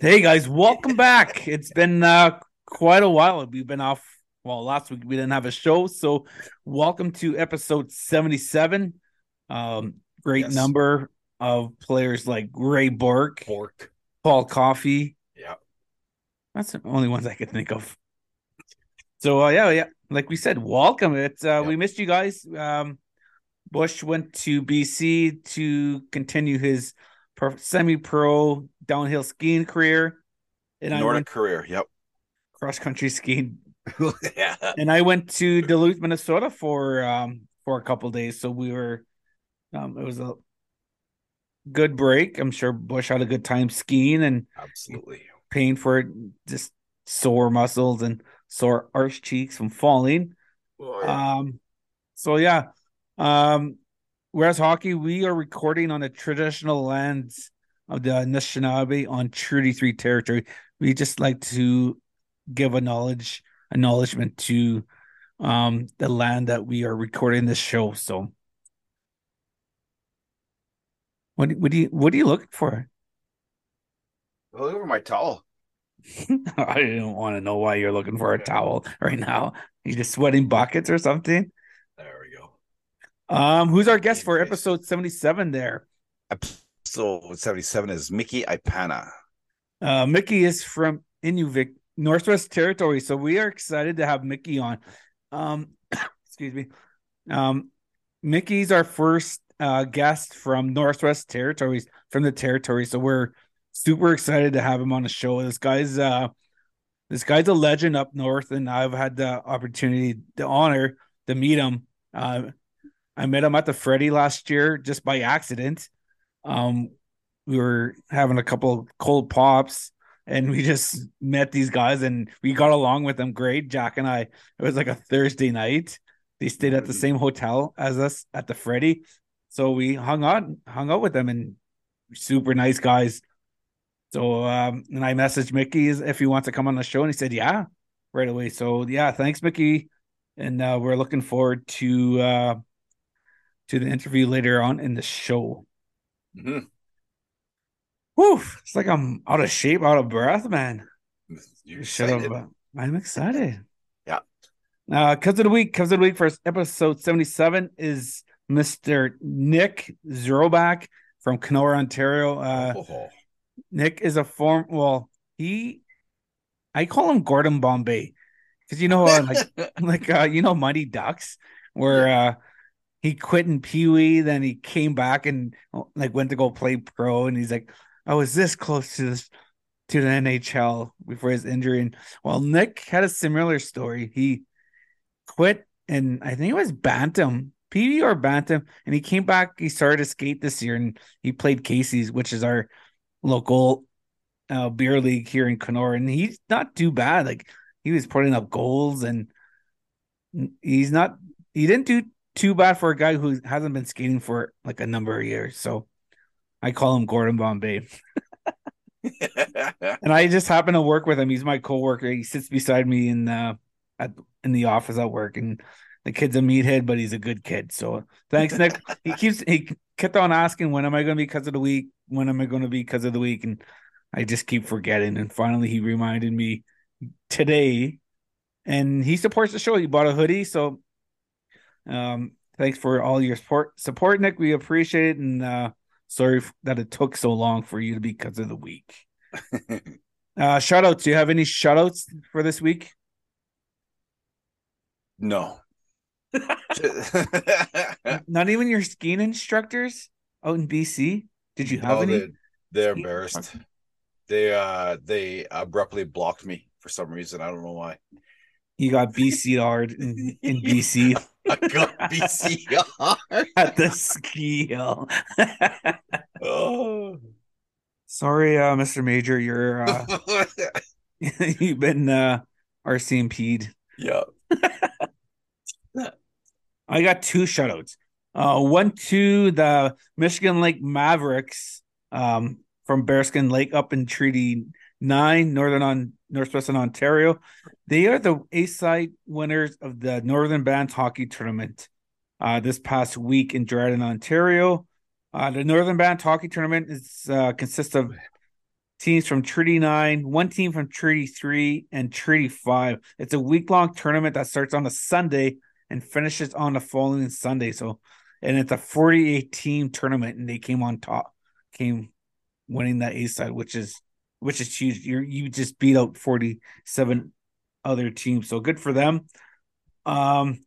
Hey guys, welcome back. It's been uh, quite a while. We've been off. Well, last week we didn't have a show, so welcome to episode seventy-seven. Um, great Yes. number of players like Ray Bourque, Pork. Paul Coffey. Yeah. That's the only ones I could think of. So uh, yeah, yeah, like we said, welcome. It's uh, we missed you guys. Um, Bush went to BC to continue his pro- semi-pro downhill skiing career, and I Nordic went career. Yep. cross country skiing, yeah. and I went to Duluth, Minnesota for um for a couple days. So we were, um, it was a good break. I'm sure Bush had a good time skiing and Absolutely. paying for it, just sore muscles and sore arch cheeks from falling. Oh, Um, so yeah, um, whereas hockey, we are recording on the traditional lands of the Anishinaabe on Treaty Three territory. We just like to give a knowledge acknowledgement to um the land that we are recording this show. So, what what do you what are you looking for? Look over my towel. I don't want to know why you're looking for a towel right now. You just sweating buckets or something? There we go. Um, who's our guest for episode 77 there? Episode 77 is Mickey Ipana. Uh Mickey is from Inuvik, Northwest Territory. So we are excited to have Mickey on. Um excuse me. Um Mickey's our first uh guest from Northwest Territories from the territory. So we're super excited to have him on the show. This guy's uh this guy's a legend up north, and I've had the opportunity, the honor to meet him. Uh, I met him at the Freddy last year just by accident. Um, we were having a couple cold pops, and we just met these guys, and we got along with them great. Jack and I. It was like a Thursday night. They stayed at the same hotel as us at the Freddy, so we hung out, hung out with them, and super nice guys. So um and I messaged Mickey if he wants to come on the show and he said yeah right away. So yeah, thanks Mickey. And uh we're looking forward to uh to the interview later on in the show. Mhm. Whew, it's like I'm out of shape, out of breath, man. You Shut up. I'm excited. Yeah. Uh Cuz of the week, Cuz of the week for episode 77 is Mr. Nick Zeroback from Kenora, Ontario. Uh Oh, Nick is a form. Well, he, I call him Gordon Bombay because you know, uh, like, like uh, you know, Mighty Ducks, where uh, he quit in Pee Wee, then he came back and like went to go play pro, and he's like, I was this close to this to the NHL before his injury. And well, Nick had a similar story. He quit, and I think it was Bantam. Pee Wee or Bantam, and he came back. He started to skate this year, and he played Casey's, which is our local uh, beer league here in Kenora, and he's not too bad. Like he was putting up goals, and he's not. He didn't do too bad for a guy who hasn't been skating for like a number of years. So I call him Gordon Bombay, and I just happen to work with him. He's my coworker. He sits beside me in uh at in the office at work, and the kid's a meathead, but he's a good kid. So thanks, Nick. he keeps he kept on asking when am I going to be because of the week? When am I going to be because of the week? And I just keep forgetting. And finally, he reminded me today, and he supports the show. He bought a hoodie, so um, thanks for all your support, support, Nick. We appreciate it, and uh, sorry that it took so long for you to be because of the week. Uh, shout outs. Do you have any shout outs for this week? no. Not even your skiing instructors out in BC. Did you have No, any? they- They're embarrassed. They uh they abruptly blocked me for some reason. I don't know why. You got BC hard in, in BC got BCR. at the ski hill. oh. Sorry, uh, Mr. Major, you're uh, you've been uh, RCMP'd. yeah. I got two shutouts. Uh, one to the Michikan Lake Mavericks um, from Bearskin Lake up in Treaty Nine, Northern on Northwestern Ontario. They are the A side winners of the Northern Bands Hockey Tournament uh, this past week in Dryden, Ontario. Uh, the Northern Bands Hockey Tournament is uh, consists of teams from Treaty 9, one team from Treaty 3, and Treaty 5. It's a week long tournament that starts on a Sunday and finishes on the following Sunday. So, and it's a 48 team tournament, and they came on top, came winning that A side, which is which is huge. You you just beat out 47 other teams. So good for them. Um,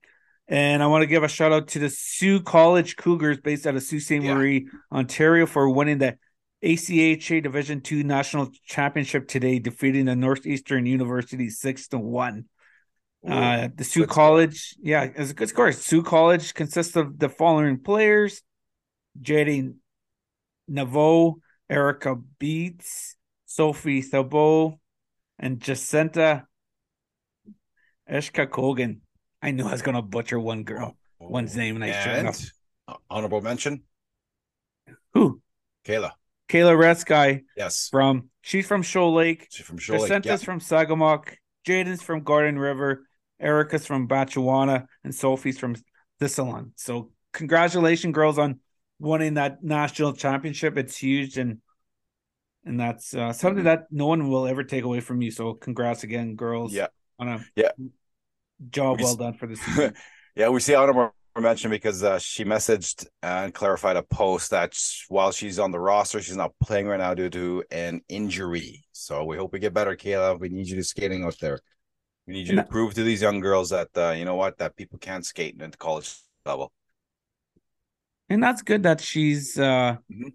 and I want to give a shout out to the Sault College Cougars based out of Sault Ste. Marie, yeah. Ontario, for winning the ACHA Division Two National Championship today, defeating the Northeastern University six to one. Uh, the Sault College, score. yeah, it's a good score. Sault College consists of the following players: Jade Navo, Erica Beats, Sophie Thabeau, and Jacinta Eshkakogan. I knew I was going to butcher one girl, oh, one's name, and I sure enough. Honorable mention. Who? Kayla. Kayla Resky. Yes. From she's from Shoal Lake. She's from Shoal Lake. Jacinta's yeah. from Sagamok. Jaden's from Garden River. Erica's from Batchewana, and Sophie's from Thessalon. So congratulations, girls, on winning that national championship. It's huge, and and that's uh, something mm-hmm. that no one will ever take away from you. So congrats again, girls. Yeah. On a yeah job we well done for this. yeah, we see honorable mention because uh, she messaged and clarified a post that while she's on the roster, she's not playing right now due to an injury. So we hope we get better, Kayla. We need you to skating out there. We need you to prove to these young girls that uh, you know what that people can skate at the college level. And that's good that she's uh mm-hmm.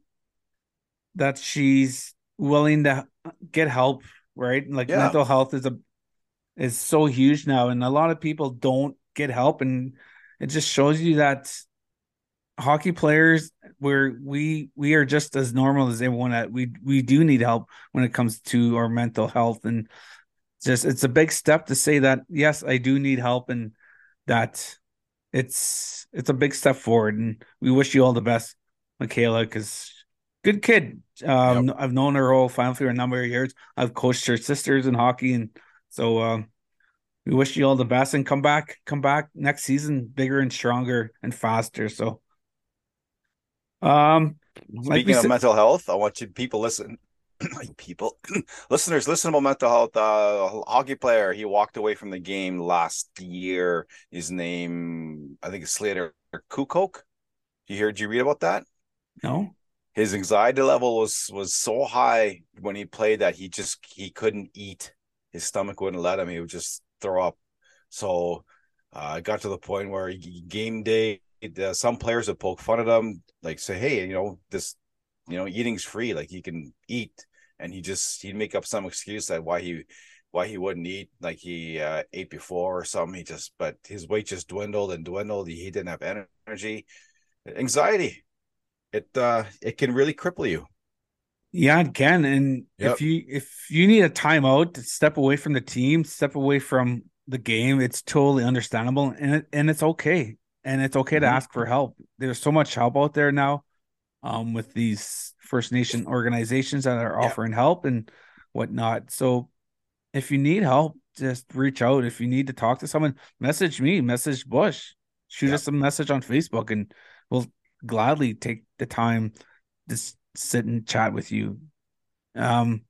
that she's willing to get help, right? Like yeah. mental health is a is so huge now, and a lot of people don't get help, and it just shows you that hockey players where we we are just as normal as everyone that we we do need help when it comes to our mental health and just it's a big step to say that yes i do need help and that it's it's a big step forward and we wish you all the best michaela because good kid um, yep. i've known her whole family for a number of years i've coached her sisters in hockey and so um, we wish you all the best and come back, come back next season bigger and stronger and faster. So, um, speaking of said, mental health, I want you people listen. people, listeners, listen about mental health. Uh, hockey player, he walked away from the game last year. His name, I think, is Slater Koekkoek. You hear? Did you read about that? No his anxiety level was was so high when he played that he just he couldn't eat his stomach wouldn't let him. He would just throw up. So uh, I got to the point where game day, uh, some players would poke fun at him, like say, "Hey, you know this, you know, eating's free. Like you can eat." And he just he'd make up some excuse that why he why he wouldn't eat like he uh, ate before or something. He just but his weight just dwindled and dwindled. He didn't have energy, anxiety. It uh it can really cripple you. Yeah, it can. And yep. if you if you need a timeout to step away from the team, step away from the game, it's totally understandable and it, and it's okay. And it's okay mm-hmm. to ask for help. There's so much help out there now um with these First Nation organizations that are offering help and whatnot. So if you need help, just reach out. If you need to talk to someone, message me, message Bush, shoot us a message on Facebook, and we'll gladly take the time to sit and chat with you. Um,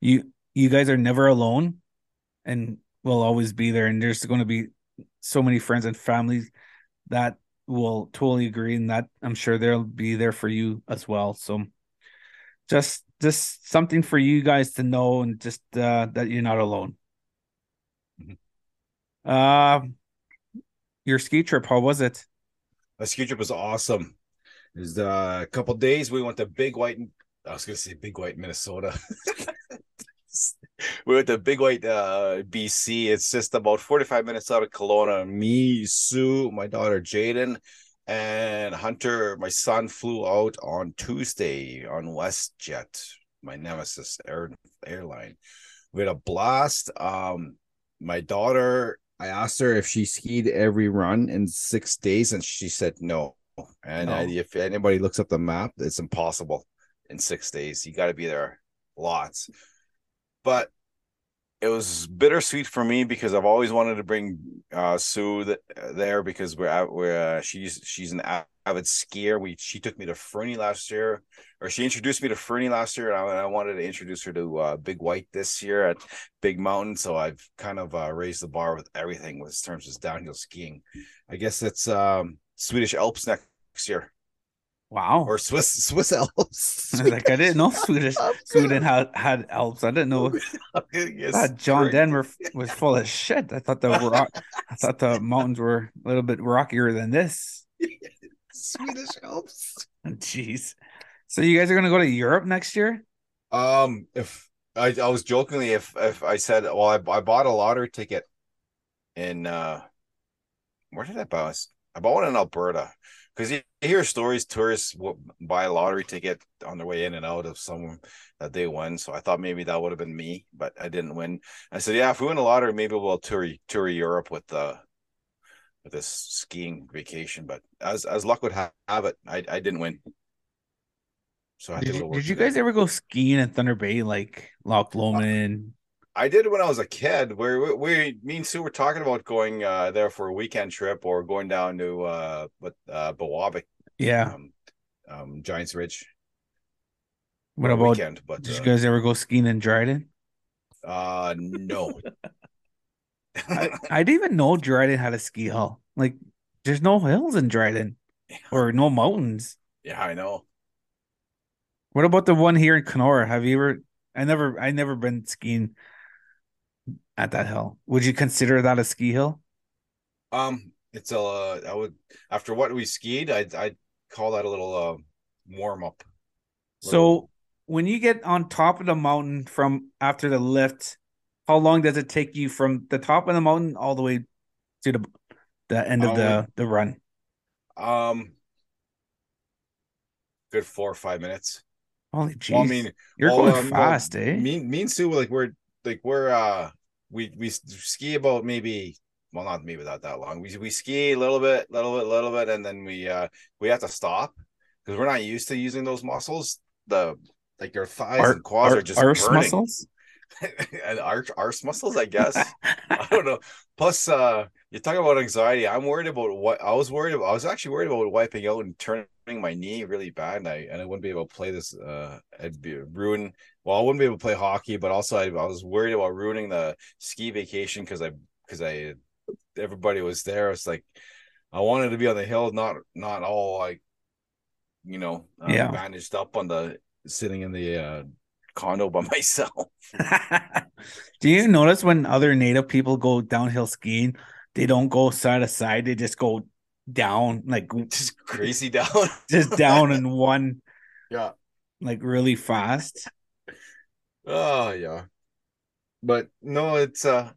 you you guys are never alone, and will always be there. And there's going to be so many friends and families that will totally agree, and that I'm sure they'll be there for you as well. So, just just something for you guys to know, and just uh, that you're not alone. Mm-hmm. Uh, your ski trip, how was it? My ski trip was awesome. There's uh, a couple days we went to Big White. I was gonna say Big White, Minnesota. we went to Big White, uh, BC. It's just about 45 minutes out of Kelowna. Me, Sue, my daughter Jaden, and Hunter, my son, flew out on Tuesday on WestJet, my nemesis air, airline. We had a blast. Um, my daughter, I asked her if she skied every run in six days, and she said no. And no. if anybody looks up the map, it's impossible in six days. You got to be there lots. But it was bittersweet for me because I've always wanted to bring uh, Sue th- there because we're we're uh, she's she's an avid skier. We she took me to Fernie last year, or she introduced me to Fernie last year, and I, I wanted to introduce her to uh, Big White this year at Big Mountain. So I've kind of uh, raised the bar with everything with terms of downhill skiing. I guess it's um, Swedish Alps next year. Wow. Or Swiss Swiss Alps. like I didn't know Swedish Sweden had had Alps. I didn't know that John Denver was full of shit. I thought the rock, I thought the mountains were a little bit rockier than this. Swedish Alps. Jeez. So you guys are gonna go to Europe next year? Um, if I, I was jokingly if if I said, well, I, I bought a lottery ticket in uh, where did I buy? I bought one in Alberta because you hear stories tourists will buy a lottery ticket on their way in and out of someone that they won. So I thought maybe that would have been me, but I didn't win. I said, yeah, if we win a lottery, maybe we'll tour tour Europe with the uh, with this skiing vacation. But as as luck would have it, I I didn't win. So I did, you, did you guys ever go skiing in Thunder Bay, like Loch Lomond? I did when I was a kid. Where we, we, me and Sue were talking about going uh, there for a weekend trip or going down to uh, what uh. Yeah. Um, um, Giants Ridge. What about weekend? But did uh, you guys ever go skiing in Dryden? Uh, no. I, I didn't even know Dryden had a ski hill. Like, there's no hills in Dryden, or no mountains. Yeah, I know. What about the one here in Kenora? Have you ever? I never, I never been skiing at that hill. Would you consider that a ski hill? Um, it's a. Uh, I would after what we skied, I'd I'd call that a little uh, warm up. So when you get on top of the mountain from after the lift, how long does it take you from the top of the mountain all the way to the the end of um, the the run? Um, good four or five minutes. Holy jeez! Well, I mean, you're well, going um, fast, well, eh? Me, me and Sue, like we're like we're uh we we ski about maybe well not maybe not that long. We we ski a little bit, little bit, little bit, and then we uh we have to stop because we're not used to using those muscles. The like your thighs and quads are just arse burning. muscles. and arch arse muscles, I guess. I don't know. Plus, uh, you talk about anxiety. I'm worried about what I was worried about. I was actually worried about wiping out and turning my knee really bad, and I and I wouldn't be able to play this. Uh, I'd be ruin. Well, I wouldn't be able to play hockey, but also I, I was worried about ruining the ski vacation because I because I everybody was there. It's like I wanted to be on the hill, not not all like you know uh, yeah. bandaged up on the sitting in the uh, condo by myself. Do you notice when other native people go downhill skiing, they don't go side to side; they just go down, like just crazy down, just down in one, yeah, like really fast. Oh yeah, but no, it's uh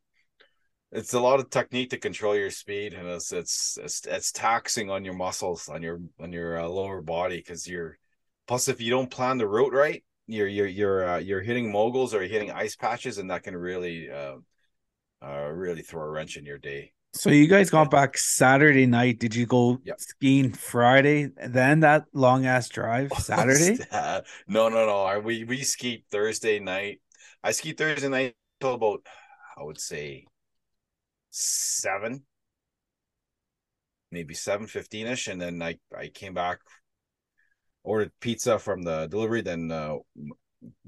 it's a lot of technique to control your speed, and it's it's it's, it's taxing on your muscles, on your on your uh, lower body, because you're plus if you don't plan the route right, you're you're you're uh, you're hitting moguls or you're hitting ice patches, and that can really uh, uh really throw a wrench in your day. So you guys got back Saturday night. Did you go yep. skiing Friday? Then that long ass drive Saturday? no, no, no. We we skied Thursday night. I skied Thursday night till about I would say seven, maybe seven fifteen ish, and then I I came back, ordered pizza from the delivery, then uh,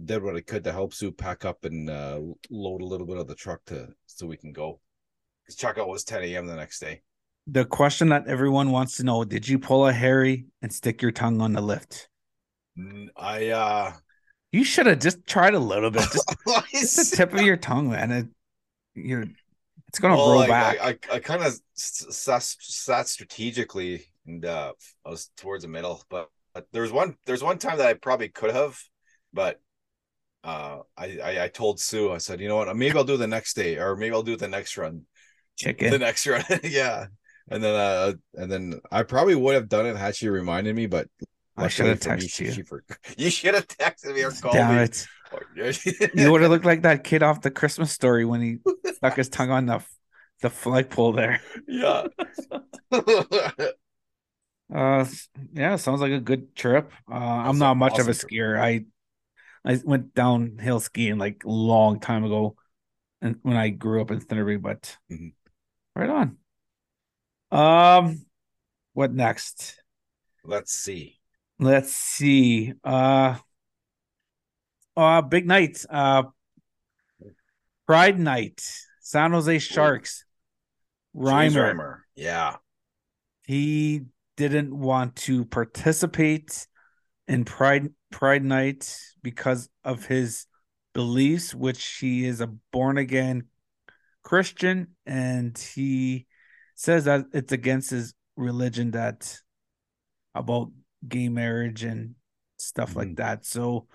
did what I could to help Sue pack up and uh, load a little bit of the truck to so we can go because checkout was 10 a.m. the next day. The question that everyone wants to know: Did you pull a Harry and stick your tongue on the lift? I uh you should have just tried a little bit, just, just the tip of your tongue, man. It, you're it's gonna well, roll back. I, I, I kind of sat, sat strategically and uh I was towards the middle, but, but there's one there's one time that I probably could have, but uh I, I I told Sue I said you know what maybe I'll do the next day or maybe I'll do it the next run chicken the next run. yeah. And then uh and then I probably would have done it had she reminded me, but I should have texted you. She, for, you should have texted me or called Damn me. It. you would have looked like that kid off the Christmas story when he stuck his tongue on the the flagpole there. Yeah. uh yeah, sounds like a good trip. Uh I'm not much awesome of a skier. Trip. I I went downhill skiing like a long time ago and when I grew up in Thunder but Mhm. Right on. Um, what next? Let's see. Let's see. Uh, uh, big night. Uh, Pride Night. San Jose Sharks. Reimer. Reimer. Yeah. He didn't want to participate in Pride Pride Night because of his beliefs, which he is a born again Christian, and he says that it's against his religion that about gay marriage and stuff like Mhm. that. So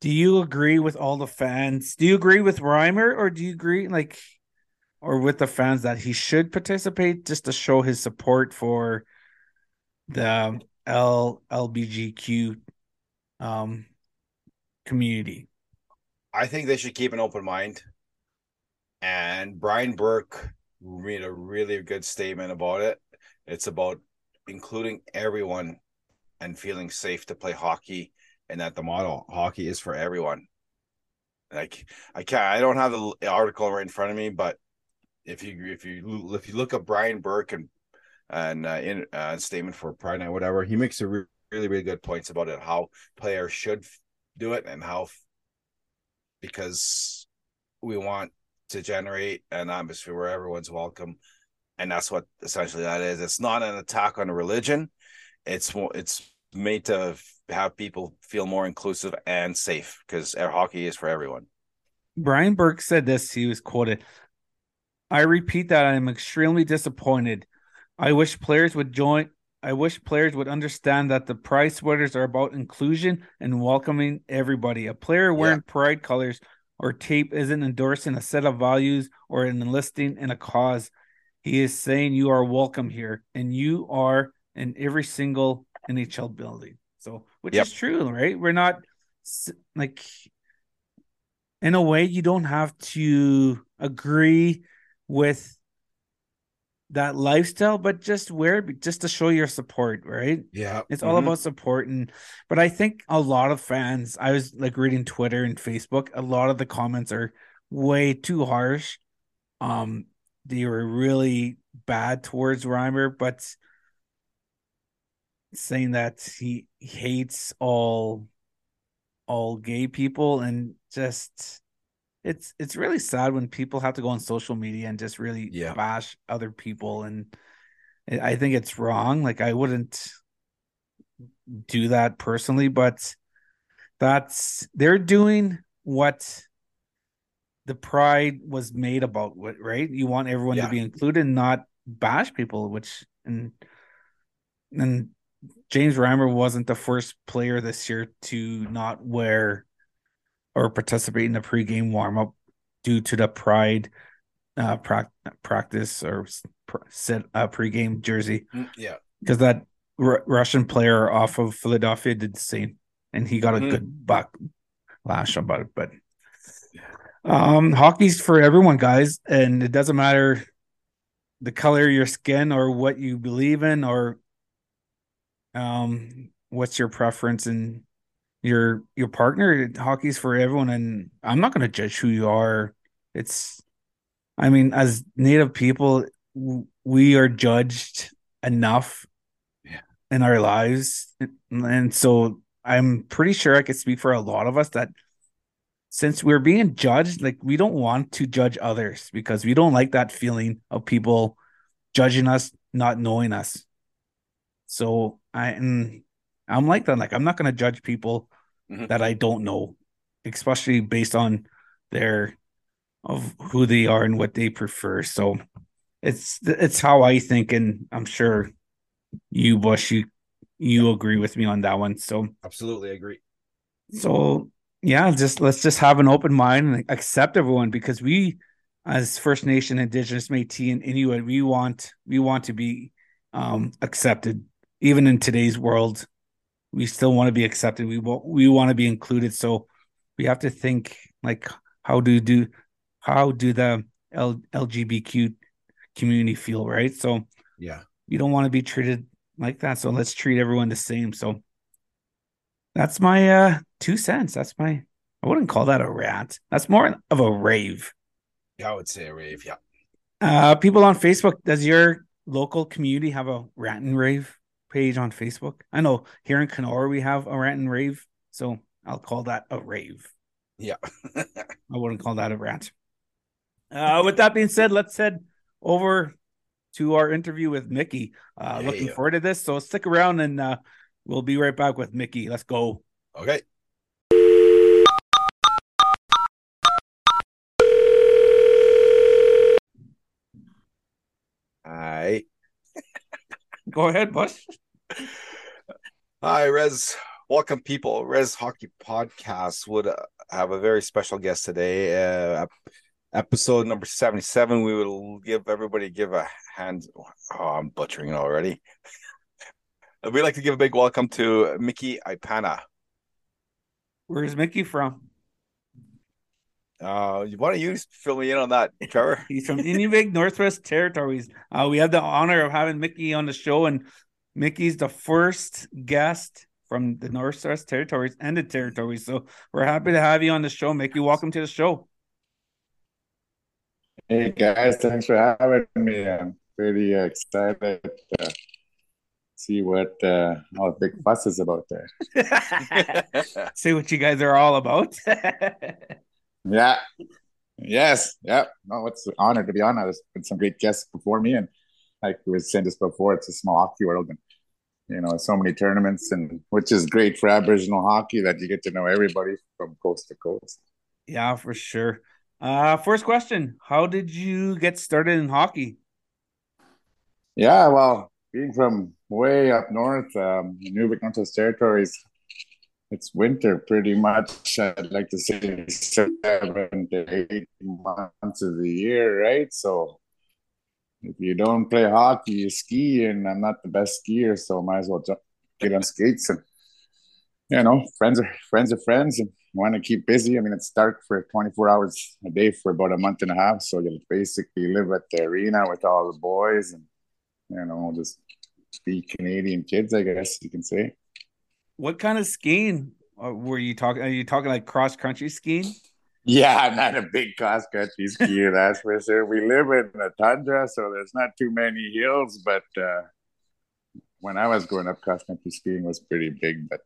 do you agree with all the fans? Do you agree with Reimer or do you agree like or with the fans that he should participate just to show his support for the L LBGQ um community? I think they should keep an open mind. And Brian Burke made a really good statement about it. It's about including everyone and feeling safe to play hockey, and that the model hockey is for everyone. Like I can't, I don't have the article right in front of me, but if you if you if you look up Brian Burke and and uh, in uh, statement for Pride Night, whatever, he makes a re- really really good points about it. How players should do it and how because we want to generate an atmosphere where everyone's welcome and that's what essentially that is it's not an attack on a religion it's it's made to have people feel more inclusive and safe because air hockey is for everyone Brian Burke said this. He was quoted I repeat that I am extremely disappointed. I wish players would join. I wish players would understand that the pride sweaters are about inclusion and welcoming everybody. A player wearing yeah. pride colors or tape isn't endorsing a set of values or an enlisting in a cause. He is saying you are welcome here and you are in every single NHL building. So, which yep. is true, right? We're not like, in a way, you don't have to agree with that lifestyle, but just wear it just to show your support, right? Yeah. It's all mm-hmm. about support. And but I think a lot of fans, I was like reading Twitter and Facebook, a lot of the comments are way too harsh. Um, they were really bad towards Reimer, but saying that he hates all all gay people and just it's it's really sad when people have to go on social media and just really yeah. bash other people and i think it's wrong like i wouldn't do that personally but that's they're doing what the pride was made about what right you want everyone yeah. to be included and not bash people which and and James Reimer wasn't the first player this year to not wear or participate in the pregame warm up due to the pride uh pra- practice or set a pregame jersey. Yeah, because that R- Russian player off of Philadelphia did the same, and he got mm-hmm. a good buck lash about it. But um, hockey's for everyone, guys, and it doesn't matter the color of your skin or what you believe in or um what's your preference in your your partner hockey's for everyone and i'm not going to judge who you are it's i mean as native people we are judged enough yeah. in our lives and so i'm pretty sure i could speak for a lot of us that since we're being judged like we don't want to judge others because we don't like that feeling of people judging us not knowing us so i and I'm like that. Like I'm not gonna judge people mm-hmm. that I don't know, especially based on their of who they are and what they prefer. So it's it's how I think, and I'm sure you Bush you you agree with me on that one. So absolutely agree. So yeah, just let's just have an open mind and accept everyone because we as First Nation, Indigenous, Métis, and Inuit, we want we want to be um, accepted even in today's world we still want to be accepted. We want we want to be included. So we have to think like how do do how do the L, LGBTQ community feel, right? So yeah, you don't want to be treated like that. So let's treat everyone the same. So that's my uh two cents. That's my I wouldn't call that a rant. That's more of a rave. Yeah, I would say a rave. Yeah. Uh, people on Facebook, does your local community have a rant and rave page on Facebook? I know here in Kenora we have a rant and rave, so I'll call that a rave. Yeah. I wouldn't call that a rant. Uh, with that being said, let's head over to our interview with Mickey. Uh, Yeah, looking yeah. forward to this. So stick around and uh, we'll be right back with Mickey. Let's go. Okay. Hi. Go ahead, Bush. Hi, Res. Welcome, people. Rez Hockey Podcast would uh, have a very special guest today. Uh, episode number 77. We will give everybody give a hand. Oh, I'm butchering it already. We'd like to give a big welcome to Mickey Ipana. Where's Mickey from? Uh, why don't you fill me in on that, Trevor? He's from Inuvik Northwest Territories. Uh, we have the honor of having Mickey on the show, and Mickey's the first guest from the Northwest Territories and the territories. So we're happy to have you on the show, Mickey. Welcome to the show. Hey guys, thanks for having me. I'm pretty uh, excited to see what uh, all the big fuss is about there. See what you guys are all about. Yeah, yes, Yep. No, it's an honor to be on. There's been some great guests before me, and like we were saying just before, it's a small hockey world, and you know, so many tournaments, and which is great for Aboriginal hockey that you get to know everybody from coast to coast. yeah, for sure. Uh, first question: How did you get started in hockey? Yeah, well, being from way up north, um, Inuvik Northwest Territories, it's winter pretty much. I'd like to say seven to eight months of the year, right? So if you don't play hockey, you ski, and I'm not the best skier, so might as well jump, get on skates and you know, friends are friends are friends, and want to keep busy. I mean, it's dark for 24 hours a day for about a month and a half, so you basically live at the arena with all the boys and you know, just be Canadian kids, I guess you can say. What kind of skiing uh, were you talking? Are you talking like cross country skiing? Yeah, I'm not a big cross country skier, that's for sure. We live in the tundra, so there's not too many hills. But uh, when I was growing up, cross country skiing was pretty big, but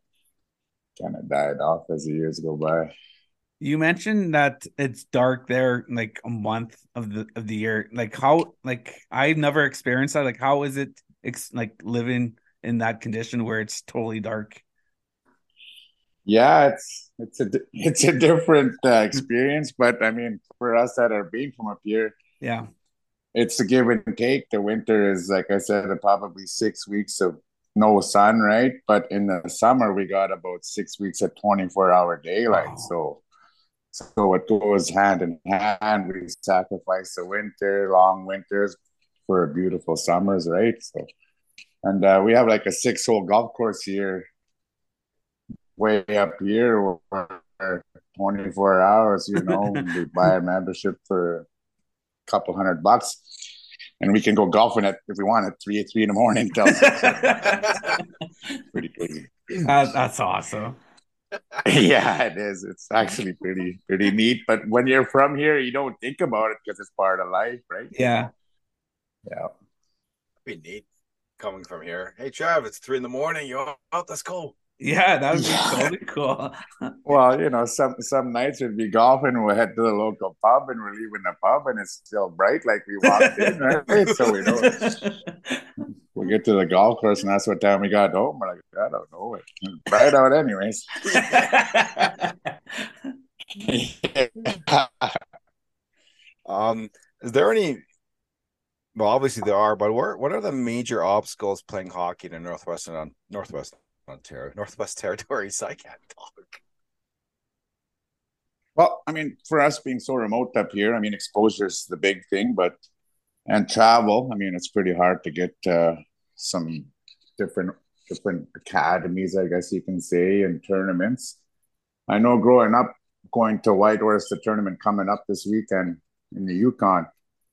kind of died off as the years go by. You mentioned that it's dark there like a month of the of the year. Like how like I've never experienced that. Like how is it ex- like living in that condition where it's totally dark? Yeah, it's it's a it's a different uh, experience, but I mean, for us that are being from up here, Yeah. it's a give and take. The winter is, like I said, probably six weeks of no sun, right? But in the summer, we got about six weeks of 24 hour daylight. Wow. So, so it goes hand in hand. We sacrifice the winter, long winters for beautiful summers, right? So, and uh, we have like a six hole golf course here, way up here, where 24 hours, you know, we buy a membership for a couple hundred bucks and we can go golfing at if we want at three three in the morning till pretty crazy. That- that's awesome. yeah, it is. It's actually pretty pretty neat. But when you're from here, you don't think about it because it's part of life, right? Yeah. Yeah. Be neat coming from here. Hey, Trav, it's three in the morning. You out? Let's go. Yeah, that would be Yeah. totally cool. Well, you know, some some nights we'd be golfing, we'll head to the local pub and we're leaving the pub and it's still bright like we walked in, right? So we know we get to the golf course and that's what time we got home. We're like, I don't know. It's bright out anyways. Um, is there any? Well, obviously there are, but what what are the major obstacles playing hockey in the northwestern on northwest Ontario, Northwest Territories? I can't talk. Well, I mean, for us being so remote up here, I mean, exposure is the big thing, but and travel. I mean, it's pretty hard to get uh, some different different academies, I guess you can say, and tournaments. I know growing up, going to Whitehorse, the tournament coming up this weekend in the Yukon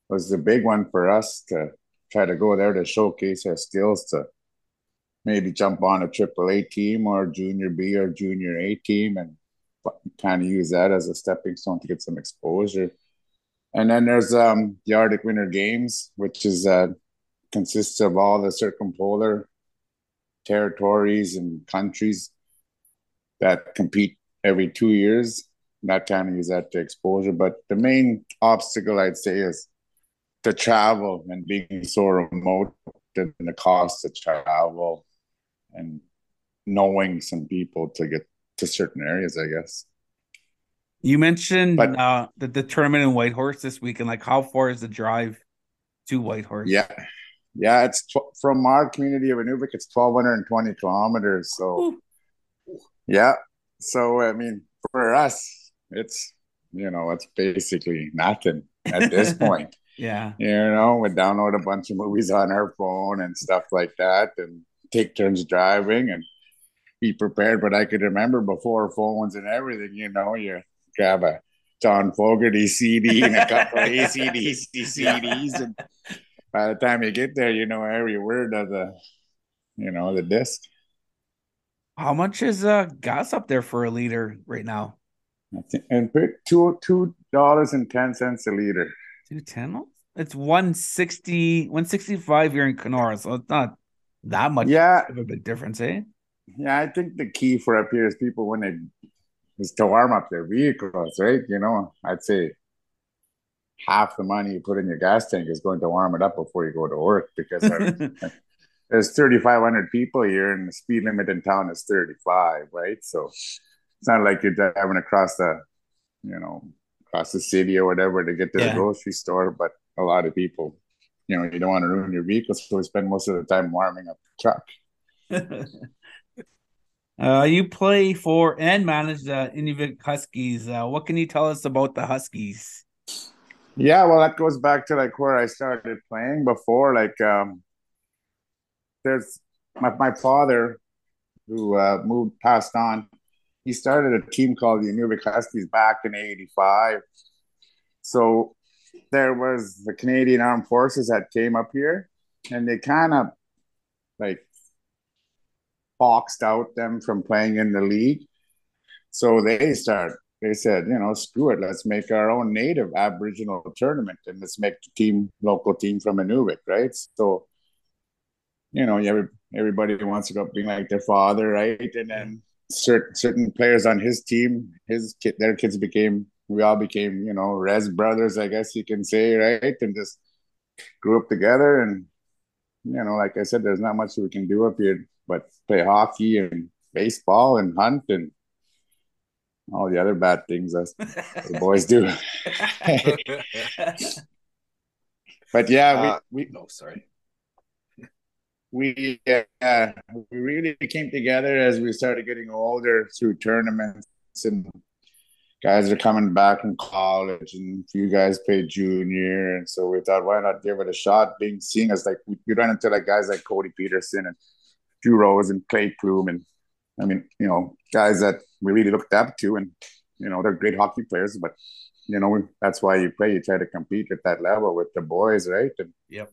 was the big one for us to try to go there to showcase our skills to maybe jump on a triple A team or junior B or junior A team and kind of use that as a stepping stone to get some exposure. And then there's um, the Arctic Winter Games, which is uh, consists of all the circumpolar territories and countries that compete every two years. Not kind of use that to exposure. But the main obstacle I'd say is the travel and being so remote and the cost of travel and knowing some people to get to certain areas, I guess. You mentioned but, uh, the, the tournament in Whitehorse this week, and like how far is the drive to Whitehorse? Yeah, yeah, it's tw- from our community of Inuvik. It's twelve hundred and twenty kilometers. So, Ooh. yeah. So I mean, for us, it's you know, it's basically nothing at this point. yeah. You know, we download a bunch of movies on our phone and stuff like that, and take turns driving and be prepared. But I could remember before phones and everything. You know, you grab a John Fogerty CD and a couple of ACDC CDs. And by the time you get there, you know every word of the, you know, the disc. How much is uh gas up there for a liter right now? And two two dollars and ten cents a liter. Two ten? It's 160, 165 here in Kenora, so it's not that much yeah. of a big difference, eh? Yeah, I think the key for up here is people when they is to warm up their vehicles, right? You know, I'd say half the money you put in your gas tank is going to warm it up before you go to work because there's 3,500 people here and the speed limit in town is 35, right? So it's not like you're driving across the, you know, across the city or whatever to get to yeah. the grocery store, but a lot of people, you know, you don't want to ruin your vehicle, so we spend most of the time warming up the truck. Uh, you play for and manage the Inuvik Huskies. Uh, what can you tell us about the Huskies? Yeah, well, that goes back to like where I started playing before. Like, um, there's my my father who uh, moved passed on. He started a team called the Inuvik Huskies back in '85. So there was the Canadian Armed Forces that came up here, and they kind of like boxed out them from playing in the league. So they start, they said, you know, screw it, let's make our own native Aboriginal tournament and let's make the team, local team from Inuvik, right? So, you know, every, everybody wants to go being like their father, right? And then certain certain players on his team, his kid, their kids became, we all became, you know, res brothers, I guess you can say, right? And just grew up together and you know, like I said, there's not much we can do up here but play hockey and baseball and hunt and all the other bad things that the boys do. but yeah, uh, we, we no sorry. We uh, we really came together as we started getting older through tournaments and guys are coming back from college and a few guys played junior and so we thought why not give it a shot being seen as like we, we ran into like guys like Cody Peterson and Drew Rose and Clay Plume, and I mean, you know, guys that we really looked up to, and you know, they're great hockey players. But you know, that's why you play. You try to compete at that level with the boys, right? And yep.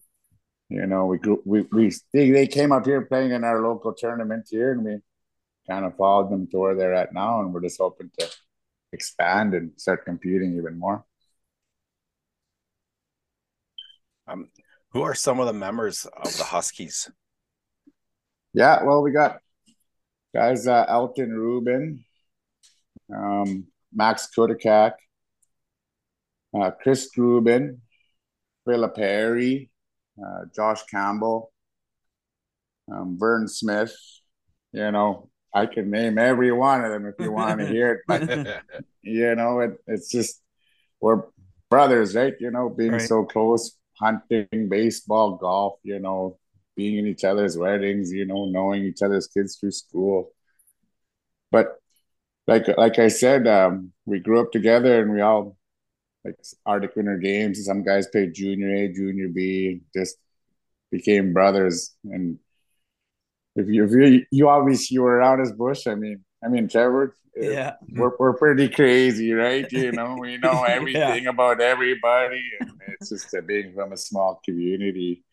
You know, we grew, we we they, they came up here playing in our local tournament here, and we kind of followed them to where they're at now, and we're just hoping to expand and start competing even more. Um, who are some of the members of the Huskies? Yeah, well, we got guys uh, Elton Rubin, um, Max Kodakak, uh, Chris Rubin, Philip Perry, uh, Josh Campbell, um, Vern Smith. You know, I can name every one of them if you want to hear it, but you know, it, it's just we're brothers, right? You know, being right. so close, hunting, baseball, golf. You know, being in each other's weddings, you know, knowing each other's kids through school. But like like I said, um, we grew up together and we all like Arctic Winter Games. Some guys played junior A, junior B, just became brothers. And if you if you you obviously you were around as Bush, I mean, I mean Trevor, yeah, we're we're pretty crazy, right? You know, we know everything yeah. about everybody, and it's just a being from a small community.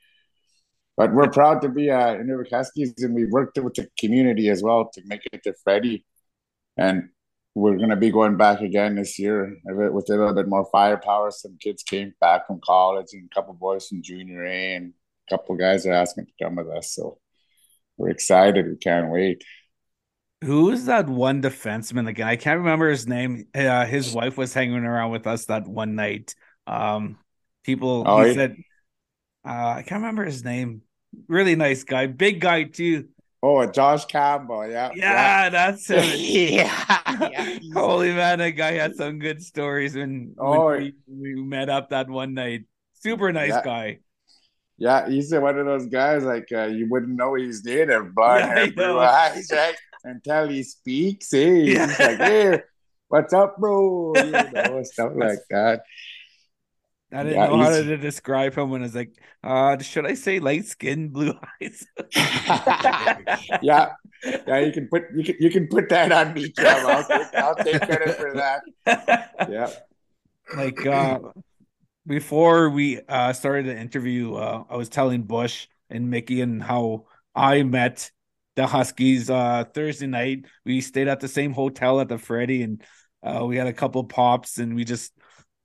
But we're proud to be uh, Inuvik Huskies, and we worked with the community as well to make it to Freddie. And we're going to be going back again this year with a little bit more firepower. Some kids came back from college, and a couple boys from junior A, and a couple guys are asking to come with us. So we're excited. We can't wait. Who is that one defenseman again? I can't remember his name. Uh, his wife was hanging around with us that one night. Um, people, oh, he, he said, uh, I can't remember his name. Really nice guy, big guy too. Oh, Josh Campbell, yeah, yeah, yeah. that's him. yeah, yeah. holy man, that guy had some good stories when, oh, when we, we, met up that one night. Super nice yeah. guy. Yeah, he's one of those guys like uh, you wouldn't know he's native, blonde yeah, hair, blue eyes, right? until he speaks. Hey, yeah. he's like, "Hey, what's up, bro?" You know, stuff like that. I didn't yeah, know how to describe him when it's like, uh, should I say light skin, blue eyes? yeah, yeah, you can put you can you can put that on me, Kev. I'll take, I'll take credit for that. Yeah, like uh, before we uh, started the interview, uh, I was telling Bush and Mickey and how I met the Huskies uh, Thursday night. We stayed at the same hotel at the Freddy, and uh, we had a couple pops, and we just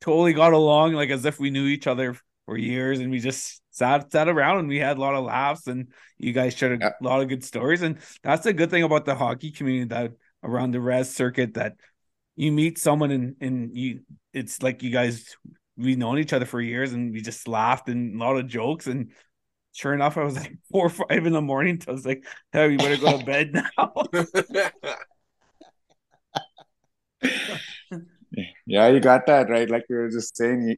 totally got along like as if we knew each other for years, and we just sat sat around and we had a lot of laughs, and you guys shared a yeah. lot of good stories, and that's the good thing about the hockey community that around the res circuit that you meet someone and and you it's like you guys we've known each other for years and we just laughed and a lot of jokes and sure enough, I was like four or five in the morning. I was like, "Hey, we better go to bed now." yeah, you got that right. Like we were just saying,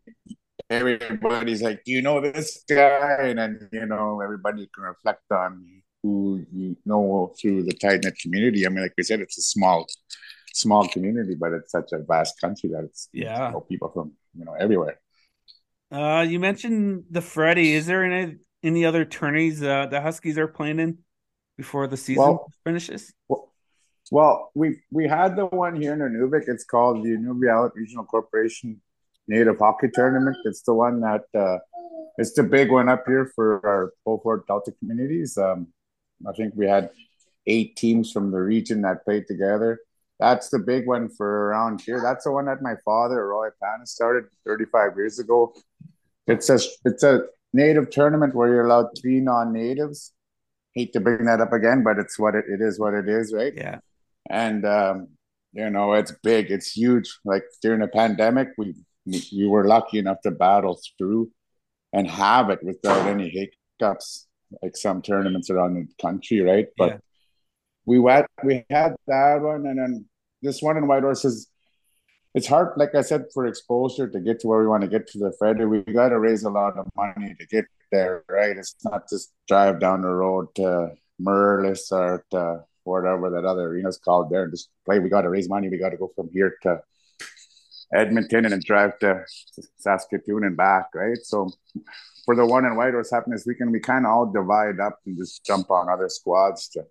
everybody's like, "Do you know this guy?" And then you know, everybody can reflect on who you know through the tight knit community. I mean, like we said, it's a small, small community, but it's such a vast country that it's yeah, you know, people from you know everywhere. Uh, you mentioned the Freddy. Is there any any other tourneys uh, the Huskies are playing in before the season well, finishes? Well, well, we we had the one here in Inuvik. It's called the Inuvialuit Regional Corporation Native Hockey Tournament. It's the one that uh, it's the big one up here for our Beaufort Delta communities. Um, I think we had eight teams from the region that played together. That's the big one for around here. That's the one that my father, Roy Ipana, started 35 years ago. It's a it's a native tournament where you're allowed three non-natives. Hate to bring that up again, but it's what it, it is. What it is, right? Yeah. And um, you know, it's big. It's huge. Like during the pandemic, we we were lucky enough to battle through and have it without any hiccups, like some tournaments around the country, right? But yeah. We went, we had that one, and then this one in Whitehorse is it's hard, like I said, for exposure to get to where we want to get to the Fed. We got to raise a lot of money to get there, right? It's not just drive down the road to Merlis or to whatever that other arena's called there and just play. We got to raise money. We got to go from here to Edmonton and then drive to Saskatoon and back, right? So for the one in Whitehorse happening this weekend, we kind of all divide up and just jump on other squads to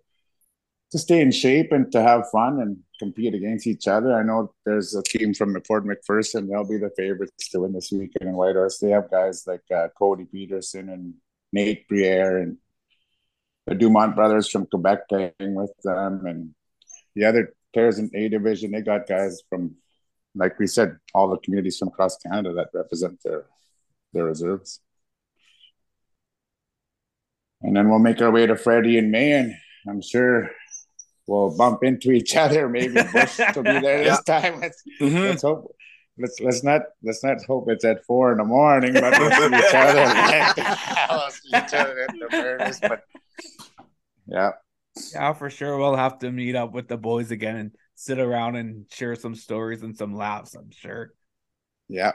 to stay in shape and to have fun and compete against each other. I know there's a team from the Fort McPherson. They'll be the favorites to win this weekend in Whitehorse. They have guys like uh, Cody Peterson and Nate Briere and the Dumont brothers from Quebec playing with them. And the other players in A division, they got guys from, like we said, all the communities from across Canada that represent their their reserves. And then we'll make our way to Freddy in May, and I'm sure we'll bump into each other. Maybe Bush will be there this yeah. time. Let's, mm-hmm. let's hope. Let's let's not let's not hope it's at four in the morning, but we'll see each other. we'll see each other at the fairness, but yeah, yeah, for sure. We'll have to meet up with the boys again and sit around and share some stories and some laughs. I'm sure. Yeah.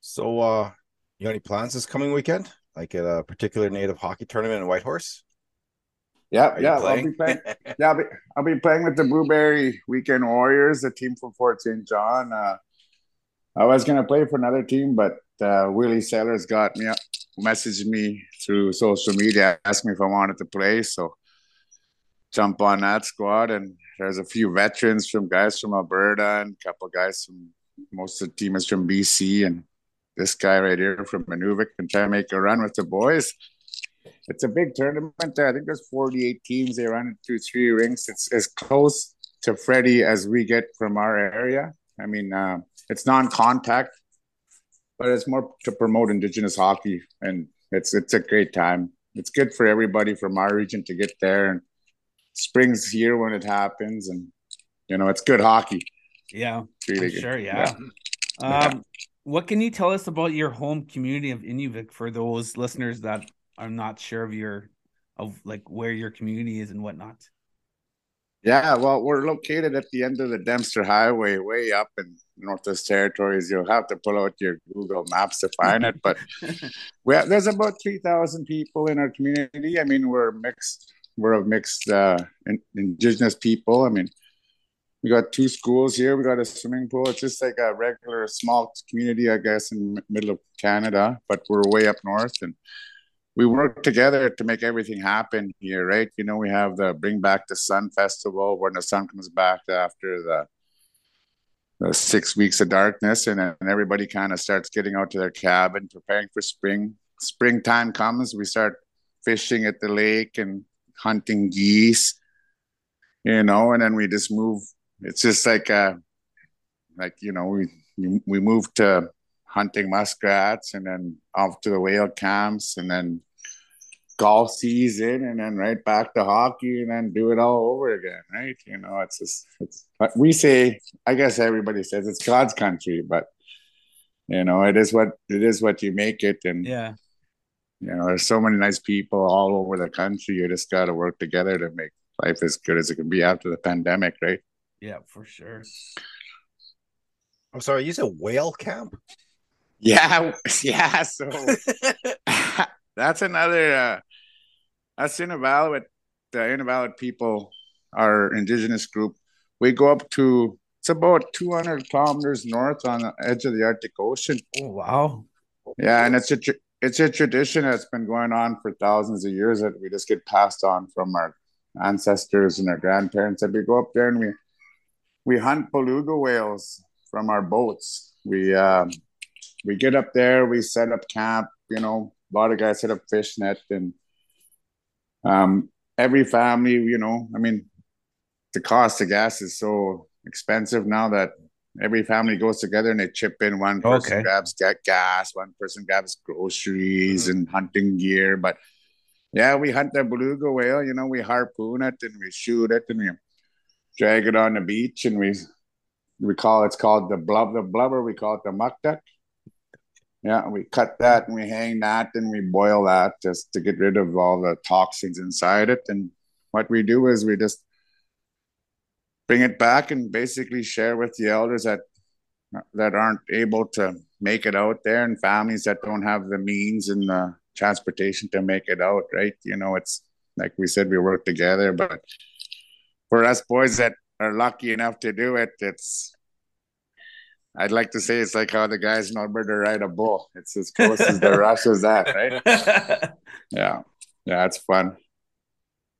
So, uh, you got any plans this coming weekend? Like at a particular native hockey tournament in Whitehorse? Yeah, yeah, I'll be playing. yeah, I'll be, I'll be playing with the Blueberry Weekend Warriors, the team from Fort St. John. Uh, I was gonna play for another team, but uh, Willie Sellers got me, up, messaged me through social media, asked me if I wanted to play. So jump on that squad, and there's a few veterans from guys from Alberta and a couple guys from most of the team is from BC, and this guy right here from Inuvik can try to make a run with the boys it's a big tournament. I think there's 48 teams. They run it through three rinks. It's as close to Freddie as we get from our area. I mean, uh, it's non-contact, but it's more to promote Indigenous hockey, and it's it's a great time. It's good for everybody from our region to get there, and spring's here when it happens, and you know it's good hockey. Yeah, Really sure. Yeah. Yeah. Um, what can you tell us about your home community of Inuvik for those listeners that are not sure of your of like where your community is and whatnot? Yeah, well, we're located at the end of the Dempster Highway, way up in Northwest Territories. You'll have to pull out your Google Maps to find it, but we have, there's about three thousand people in our community. I mean, we're mixed. We're of mixed uh, in, Indigenous people. I mean, we got two schools here. We got a swimming pool. It's just like a regular small community, I guess, in the middle of Canada, but we're way up north and we work together to make everything happen here, right? You know, we have the Bring Back the Sun festival when the sun comes back after the the six weeks of darkness, and, and everybody kind of starts getting out to their cabin, preparing for spring. Springtime comes, we start fishing at the lake and hunting geese, you know, and then we just move. It's just like uh like you know, we we move to hunting muskrats and then off to the whale camps and then golf season and then right back to hockey and then do it all over again right you know it's just it's we say i guess everybody says it's god's country but you know it is what it is what you make it and Yeah. you know there's so many nice people all over the country you just got to work together to make life as good as it can be after the pandemic right Yeah, for sure. I'm sorry, you said whale camp? yeah yeah so that's another uh that's Inuvialuit. The Inuvialuit people, our indigenous group, we go up to it's about 200 kilometers north on the edge of the Arctic Ocean. Oh wow. Yeah, and it's a tr- it's a tradition that's been going on for thousands of years that we just get passed on from our ancestors and our grandparents. That we go up there and we we hunt beluga whales from our boats. We um, we get up there, we set up camp. You know, a lot of guys set up fish net and um, every family. You know, I mean, the cost of gas is so expensive now that every family goes together and they chip in. One person Okay. grabs ga- gas, one person grabs groceries and hunting gear. But yeah, we hunt the beluga whale. You know, we harpoon it and we shoot it and we drag it on the beach and we we call it's called the blub the blubber. We call it the muktuk. Yeah, we cut that and we hang that and we boil that just to get rid of all the toxins inside it. And what we do is we just bring it back and basically share with the elders that that aren't able to make it out there and families that don't have the means and the transportation to make it out right you know it's like we said we work together but for us boys that are lucky enough to do it it's I'd like to say it's like how the guys in Alberta ride a bull. It's as close as the rush as that, right? Yeah. Yeah, it's fun.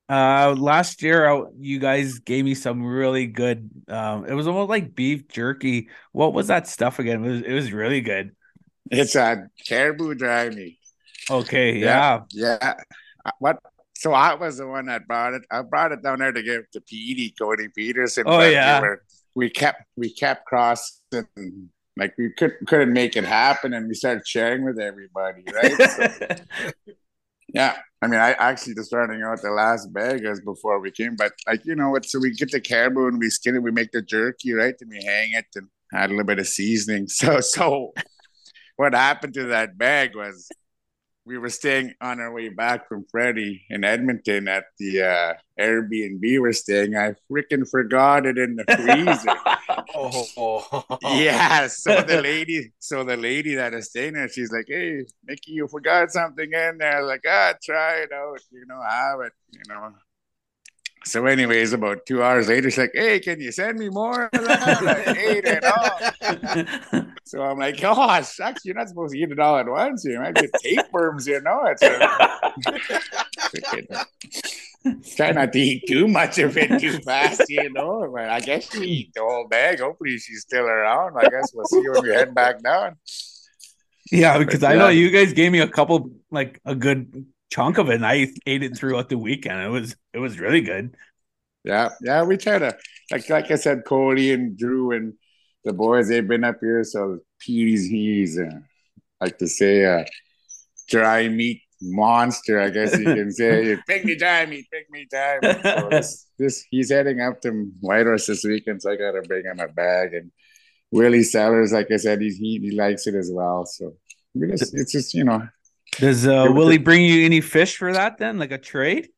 Uh, last year I, you guys gave me some really good. Um, it was almost like beef jerky. What was that stuff again? It was it was really good. It's a caribou dry meat. Okay, yeah, Yeah. Yeah. Uh, What? So I was the one that brought it. I brought it down there to give to Petey, Cody Peterson. Oh, yeah. We, were, we kept we kept crossing. Like we could, couldn't make it happen, and we started sharing with everybody, right? So, yeah, I mean, I actually just starting out the last bag as before we came, but like you know, what? So we get the caribou and we skin it, we make the jerky, right, and we hang it and add a little bit of seasoning. So, so what happened to that bag was we were staying on our way back from Freddie in Edmonton at the uh, Airbnb we're staying. I freaking forgot it in the freezer. Oh, yeah. So the lady, so the lady that is staying there, she's like, "Hey, Mickey, you forgot something in there." I was like, "Ah, try it out. You know, have it. You know." So, anyways, about two hours later, she's like, "Hey, can you send me more of that?" I ate it all. So I'm like, "Oh, shucks, you're not supposed to eat it all at once. You might get tapeworms. You know, it's a, try not to eat too much of it too fast. You know, but I guess she eat the whole bag. Hopefully, she's still around. I guess we'll see when we head back down. yeah. Because I know Yeah. Uh, you guys gave me a couple, like a good chunk of it, and I ate it throughout the weekend. It was it was really good. Yeah, yeah, we try to. like like I said, Cody and Drew and the boys they've been up here. So Petey's he's uh, like to say uh, dry meat monster, I guess you can say. Big me time, eat big me time. So this, this he's heading up to Whitehorse this weekend, so I gotta bring him a bag. And Willie Sellers, like I said, he's, he he likes it as well. So just, it's just you know. Does uh, Willie bring you any fish for that then, like a trade?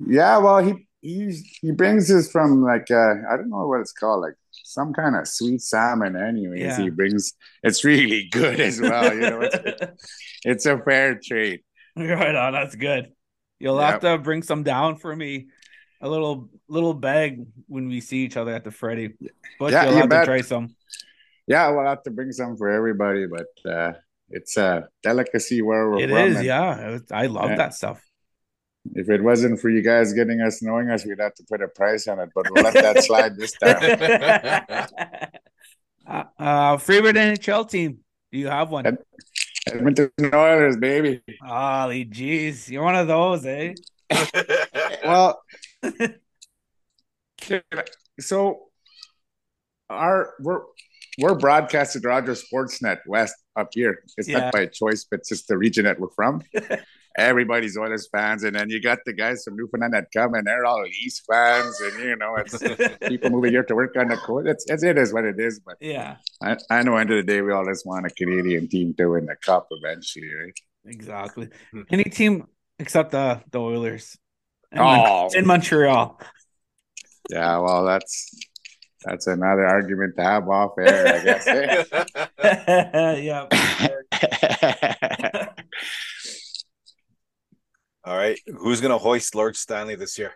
Yeah, well, he he he brings this from like uh, I don't know what it's called, like some kind of sweet salmon. Anyways, yeah. he brings it's really good as well. You know, it's, it's a fair trade. Right on. That's good. You'll yep. have to bring some down for me. A little little bag when we see each other at the Freddy. But yeah, you'll you have bet. to try some. Yeah, we'll have to bring some for everybody, but uh it's a delicacy where we're it from. It is, yeah. I love yeah. that stuff. If it wasn't for you guys getting us knowing us, we'd have to put a price on it, but we'll let that slide this time. uh, uh, favorite NHL team? Do you have one? Ed- Edmonton Oilers, baby. Holy jeez, you're one of those, eh? well, so our we're we're broadcasted Rogers Sportsnet West up here. It's yeah. not by choice, but just the region that we're from. Everybody's Oilers fans, and then you got the guys from Newfoundland that come, and they're all East fans, and you know, it's people moving here to work on the court. It's, it's it is what it is, but yeah, I, I know. End of the day, we all just want a Canadian team to win the cup eventually, right? Exactly. Any team except the the Oilers. Oh. in Montreal. Yeah, well, that's that's another argument to have off air, I guess. yeah. All right. Who's going to hoist Lord Stanley this year?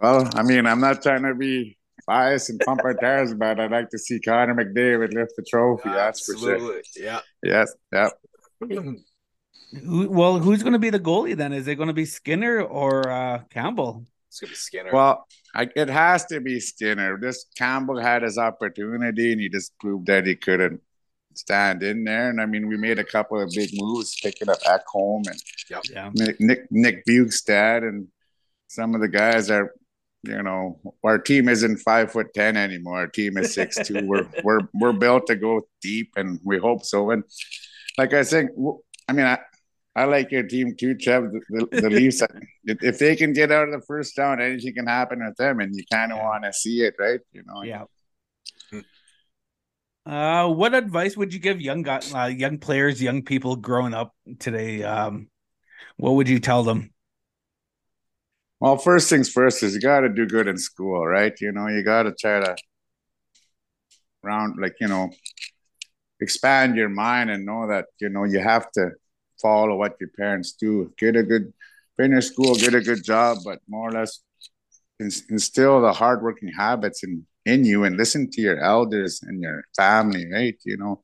Well, I mean, I'm not trying to be biased and pump our tires, but I'd like to see Connor McDavid lift the trophy. That's for sure. Yeah. Yes. Yep. well, who's going to be the goalie then? Is it going to be Skinner or uh, Campbell? It's going to be Skinner. Well, I, it has to be Skinner. This Campbell had his opportunity, and he just proved that he couldn't stand in there. And I mean, we made a couple of big moves, picking up Ekholm and yep. yeah. Nick Nick, Nick Bjugstad and some of the guys are. You know, our team isn't five foot ten anymore. Our team is six two. we're we're we're built to go deep, and we hope so. And like I said, I mean, I, I like your team too, Trev. The, the, the Leafs, if they can get out of the first round, anything can happen with them, and you kind of yeah. want to see it, right? You know. Yeah. Uh, what advice would you give young uh, young players, young people growing up today? Um, what would you tell them? Well, first things first is you got to do good in school, right? You know, you got to try to round, like you know, expand your mind and know that you know you have to follow what your parents do. Get a good, finish school, get a good job, but more or less instill the hardworking habits in, in you and listen to your elders and your family, right? You know,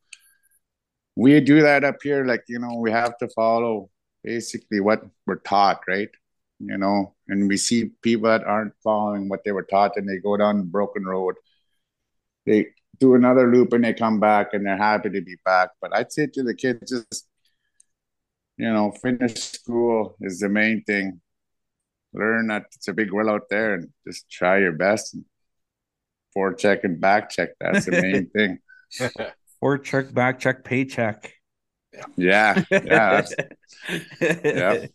we do that up here. Like, you know, we have to follow basically what we're taught, right? You know, and we see people that aren't following what they were taught and they go down broken road. They do another loop and they come back and they're happy to be back. But I'd say to the kids, just you know, finish school is the main thing. Learn that it's a big world out there and just try your best. And forecheck and back check. That's the main thing. Forecheck, back check, paycheck. Yeah. Yeah. yeah.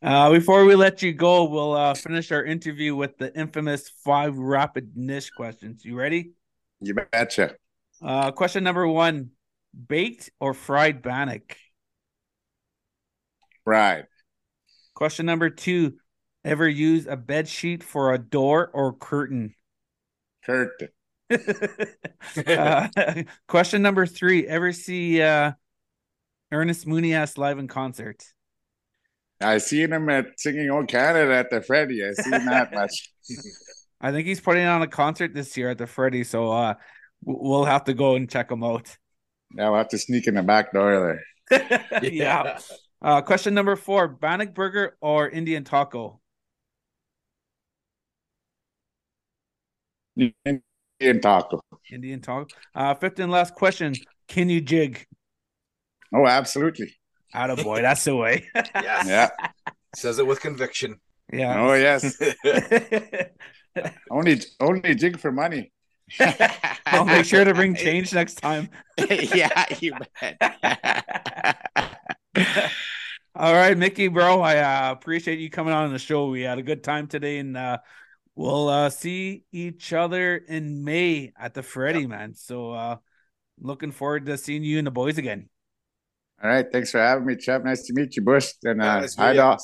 Uh, before we let you go, we'll uh, finish our interview with the infamous five rapid niche questions. You ready? You betcha. Uh, question number one baked or fried bannock? Right. Question number two: Ever use a bed sheet for a door or curtain? Curtain. uh, question number three: Ever see uh, Ernest Monias live in concert? I seen him at singing "Old Canada" at the Freddy. I seen that much. I think he's putting on a concert this year at the Freddy, so uh, we'll have to go and check him out. Yeah, we'll have to sneak in the back door there. yeah. Uh, question number four: Bannock burger or Indian taco? Indian taco. Indian taco. Uh, fifth and last question: Can you jig? Oh, absolutely. Out of boy, that's the way. yes. Yeah. Says it with conviction. Yeah. Oh yes. only only jig for money. I'll make sure to bring change next time. yeah, you bet. All right, Mickey, bro. I uh, appreciate you coming on the show. We had a good time today, and uh, we'll uh, see each other in May at the Freddy, yep. man. So, uh, looking forward to seeing you and the boys again. All right, thanks for having me, Chap. Nice to meet you, Bush. And uh, nice hi, to all,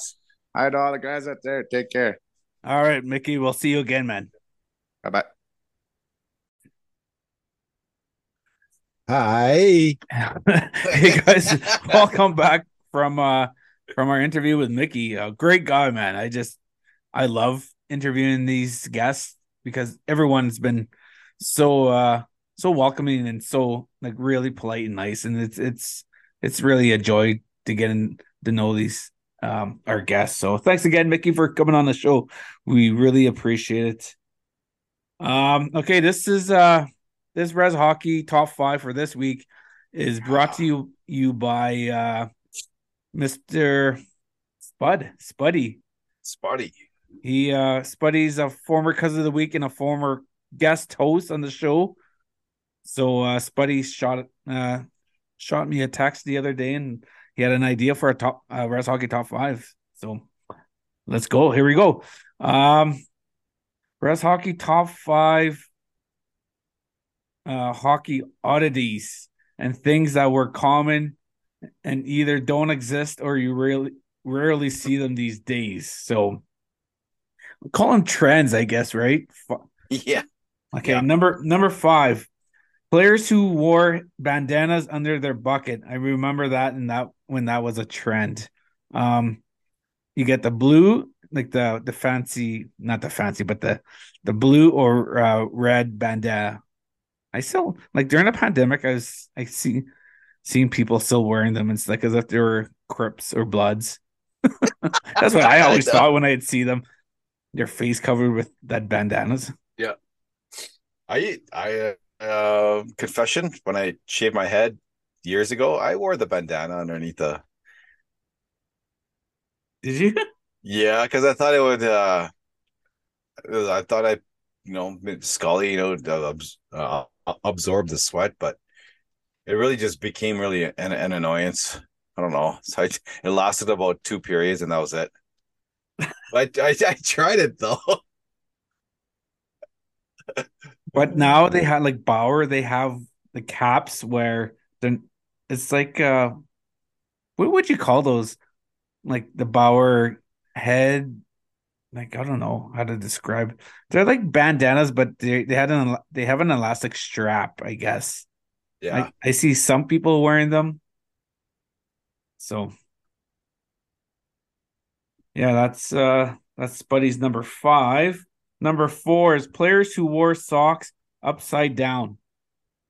hi to all the guys out there. Take care. All right, Mickey. We'll see you again, man. Bye bye. Hi. hey guys, welcome back from uh from our interview with Mickey. A great guy, man. I just I love interviewing these guests because everyone's been so uh so welcoming and so like really polite and nice and it's it's it's really a joy to get in to know these um our guests. So thanks again, Mickey, for coming on the show. We really appreciate it. Um okay, this is uh this Rez Hockey top five for this week is brought to you you by uh Mr. Spud Spuddy. Spuddy. He uh Spuddy's a former cousin of the week and a former guest host on the show. So uh Spuddy shot uh shot me a text the other day and he had an idea for a top uh, Rez Hockey top five. So let's go. Here we go. Um Rez Hockey top five uh, hockey oddities and things that were common and either don't exist or you really rarely see them these days. So call them trends, I guess, right? Yeah. Okay, yeah. number number five. Players who wore bandanas under their bucket. I remember that and that when that was a trend. Um you get the blue, like the the fancy, not the fancy, but the the blue or uh, red bandana I still like during the pandemic, I was I see seeing people still wearing them. It's like as if they were Crips or Bloods. That's what I always I thought when I'd see them. Their face covered with that bandanas. Yeah, I I uh, confession when I shaved my head years ago, I wore the bandana underneath the. Did you? Yeah, because I thought it would. uh I thought I, you know, Scully, you know, uh, absorb the sweat, but it really just became really an, an annoyance. I don't know. So I, it lasted about two periods, and that was it. but I, I tried it though. but now they have like Bauer. They have the caps where they're. It's like uh, what would you call those? Like the Bauer head like I don't know how to describe. They're like bandanas, but they they had an they have an elastic strap, I guess. Yeah, I, I see some people wearing them. So yeah, that's uh that's Spuddy's number five. Number four is players who wore socks upside down.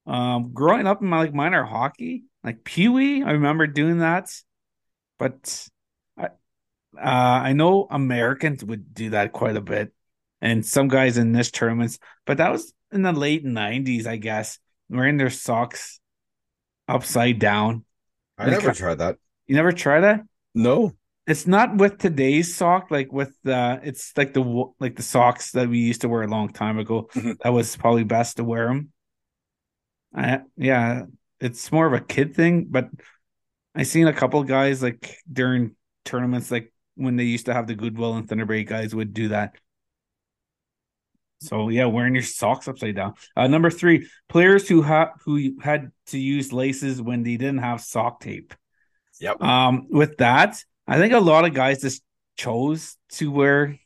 Um, growing up in my like minor hockey, like Pee Wee, I remember doing that, but uh, I know Americans would do that quite a bit, and some guys in this tournaments, but that was in the late '90s, I guess, wearing their socks upside down. I like, never tried that. You never tried that? No. It's not with today's sock, like with the. It's like the like the socks that we used to wear a long time ago. Mm-hmm. That was probably best to wear them. I yeah, it's more of a kid thing, but I seen a couple guys like during tournaments like when they used to have the Goodwill and Thunderbird guys would do that. So yeah, wearing your socks upside down. Uh, number three, players who had who had to use laces when they didn't have sock tape. Yep. Um, with that, I think a lot of guys just chose to wear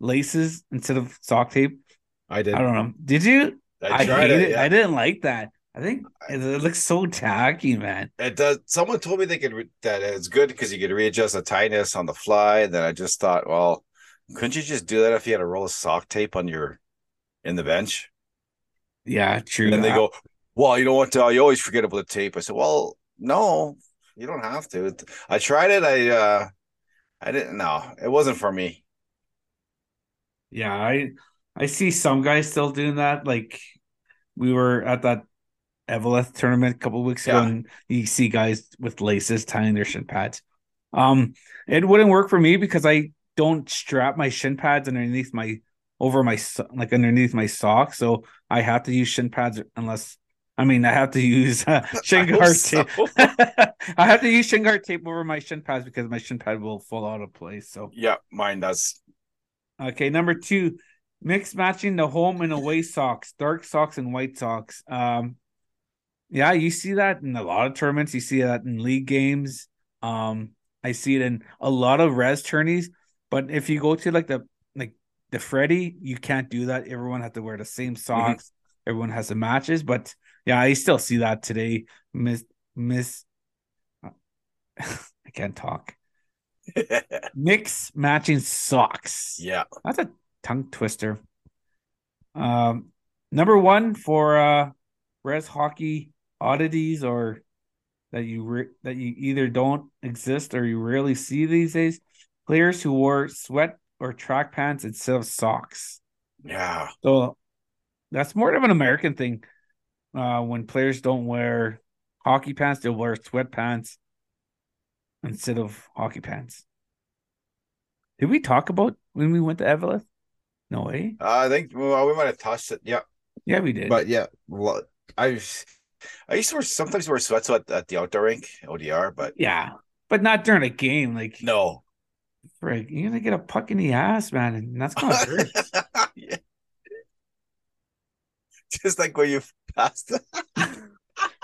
laces instead of sock tape. I did. I don't know. Did you? I tried I it. Yeah. I didn't like that. I think it, it looks so tacky, man. It does. Someone told me they could re- that it's good because you could readjust the tightness on the fly. And then I just thought, well, couldn't you just do that if you had a roll of sock tape on your in the bench? Yeah, true. And they go, well, you know what? Uh, you always forget about the tape. I said, well, no, you don't have to. I tried it. I uh, I didn't. No, it wasn't for me. Yeah, I I see some guys still doing that. Like we were at that Eveleth tournament a couple weeks ago, and you see guys with laces tying their shin pads. Um, it wouldn't work for me because I don't strap my shin pads underneath my over my so- like underneath my sock, so I have to use shin pads unless I mean I have to use uh, shin guard so. tape. I have to use shin guard tape over my shin pads because my shin pad will fall out of place. So Yeah, mine does. Okay, number two, mix matching the home and away socks, dark socks and white socks. Um, yeah, you see that in a lot of tournaments. You see that in league games. Um, I see it in a lot of res tourneys. But if you go to like the the Freddy, you can't do that. Everyone has to wear the same socks. Everyone has the matches. But yeah, I still see that today. Miss Miss, I can't talk. Mix matching socks. yeah. That's a tongue twister. Um, number one for uh, res hockey oddities or that you re- that you either don't exist or you rarely see these days. Players who wore sweat or track pants instead of socks. Yeah. So that's more of an American thing. Uh, when players don't wear hockey pants, they'll wear sweatpants instead of hockey pants. Did we talk about when we went to Eveleth? No way. Uh, I think well, we might have touched it. Yeah. Yeah, we did. But yeah, I I used to wear sometimes wear sweats at, at the outdoor rink, ODR, but yeah, but not during a game. Like, no. Frig, you're gonna get a puck in the ass, man, and that's gonna hurt. yeah. Just like when you passed.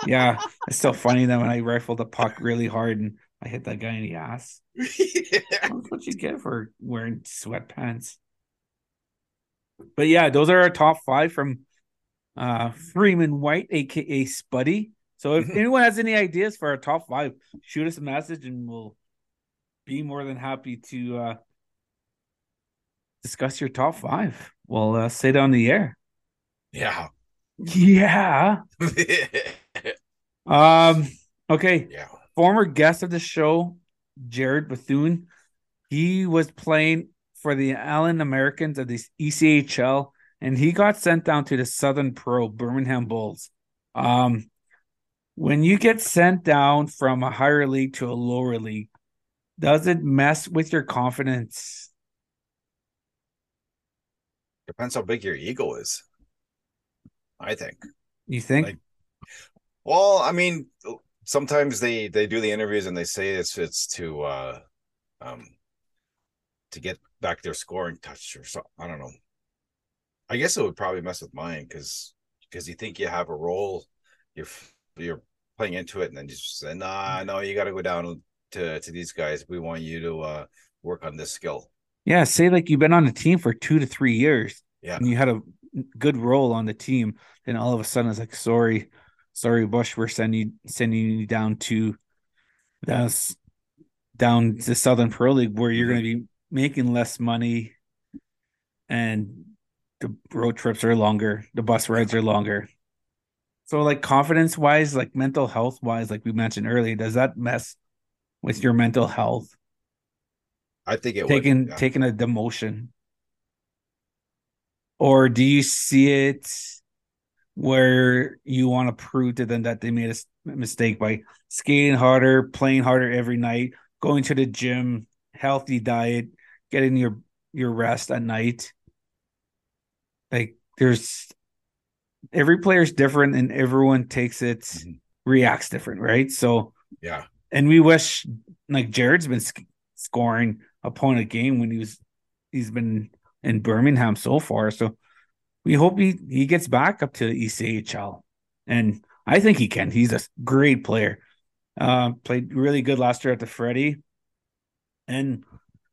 yeah, it's still funny that when I rifled the puck really hard and I hit that guy in the ass. yeah. That's what you get for wearing sweatpants. But yeah, those are our top five from uh Freeman White, aka Spuddy. So if Mhm. anyone has any ideas for our top five, shoot us a message and we'll be more than happy to uh discuss your top five. We'll uh, say it on the air. Yeah. Yeah. Um. Okay. yeah. former guest of the show, Jared Bethune, he was playing for the Allen Americans of the ECHL, and he got sent down to the Southern Pro Birmingham Bulls. Um, when you get sent down from a higher league to a lower league, does it mess with your confidence? Depends how big your ego is. I think. You think? Like- Well, I mean, sometimes they they do the interviews and they say it's it's to uh um to get back their scoring touch or so I don't know. I guess it would probably mess with mine because because you think you have a role, you're you're playing into it, and then you just say, nah, no, you got to go down to to these guys. We want you to uh work on this skill. yeah, say like you've been on the team for two to three years. Yeah, and you had a good role on the team, then all of a sudden it's like, sorry, sorry, Bush, we're sending you sending you down to that's down to Southern Pro League where you're going to be making less money, and the road trips are longer, the bus rides are longer. So, like confidence wise, like mental health wise, like we mentioned earlier, does that mess with your mental health? I think it taking would. yeah. taking a demotion or do you see it where you want to prove to them that they made a mistake by skating harder playing harder every night going to the gym healthy diet getting your your rest at night like there's every player's different and everyone takes it Mhm. reacts different right so yeah. And we wish like Jared's been sc- scoring a point a game when he was he's been in Birmingham so far. So we hope he he gets back up to the ECHL, and I think he can. He's a great player. Uh, played really good last year at the Freddie, and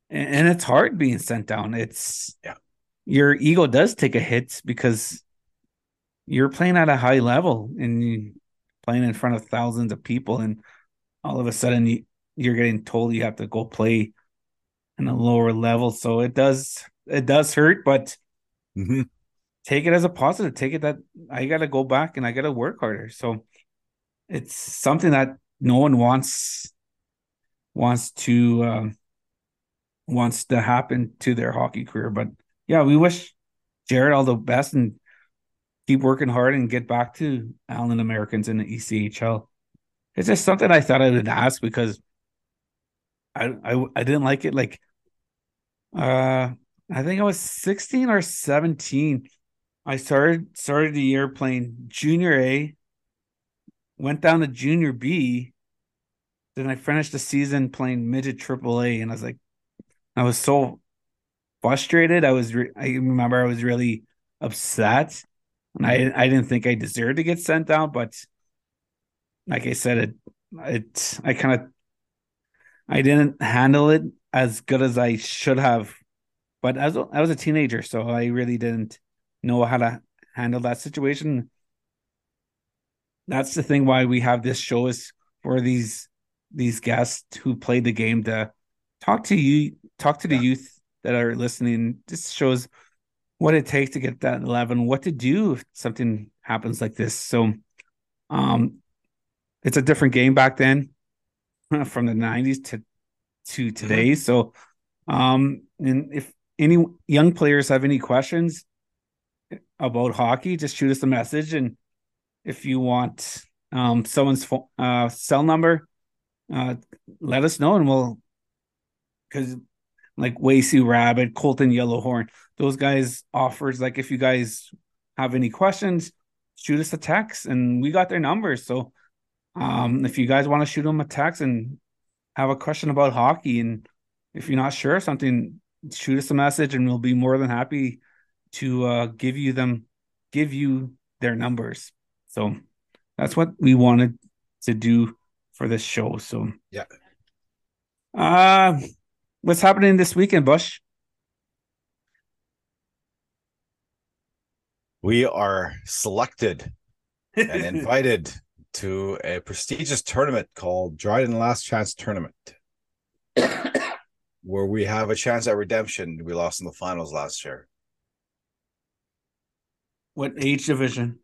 and it's hard being sent down. It's Yeah. your ego does take a hit because you're playing at a high level and playing in front of thousands of people and all of a sudden you, you're getting told you have to go play in a lower level. So it does it does hurt but Mhm. take it as a positive. Take it that i gotta go back and i gotta work harder. So it's something that no one wants wants to um, wants to happen to their hockey career. But yeah we wish jared all the best and keep working hard and get back to allen americans in the echl it's just something I thought I would ask because I I I didn't like it. Like, uh, I think I was 16 or 17. I started started the year playing junior A, went down to junior B, then I finished the season playing midget triple A, and I was like, I was so frustrated. I was re- I remember I was really upset, and I I didn't think I deserved to get sent down, but like I said, it it I kind of I didn't handle it as good as I should have. But as I was a teenager, so I really didn't know how to handle that situation. That's the thing why we have this show is for these these guests who played the game to talk to you, talk to the yeah. youth that are listening. This shows what it takes to get that 11, what to do if something happens like this. So, um, it's a different game back then from the 90s to to today. Mm-hmm. So, um, and if any young players have any questions about hockey, just shoot us a message. And if you want um, someone's phone, uh, cell number, uh, let us know and we'll, because like Wacy Rabbit, Colton Yellowhorn, those guys offers like if you guys have any questions, shoot us a text and we got their numbers. So um, if you guys want to shoot them a text and have a question about hockey and if you're not sure something, shoot us a message and we'll be more than happy to uh, give you them, give you their numbers. So that's what we wanted to do for this show. So yeah. Uh what's happening this weekend, Bush? We are selected and invited to a prestigious tournament called Dryden Last Chance Tournament, where we have a chance at redemption. We lost in the finals last year. What age division?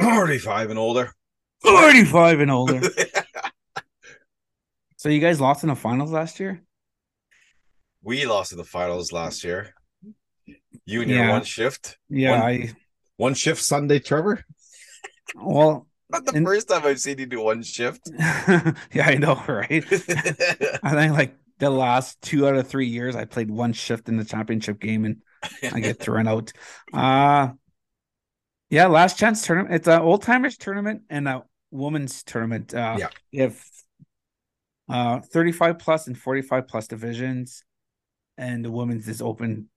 45 and older. 45 and older. so you guys lost in the finals last year? We lost in the finals last year. You and yeah. your one shift. Yeah, one, I one shift Sunday, Trevor. Well, not the and, first time I've seen you do one shift. yeah, I know, right? I think like the last two out of three years I played one shift in the championship game and I get thrown out. Uh yeah, last chance tournament. It's an old timers tournament and a women's tournament. Uh yeah. If uh 35 plus and 45 plus divisions and the women's is open.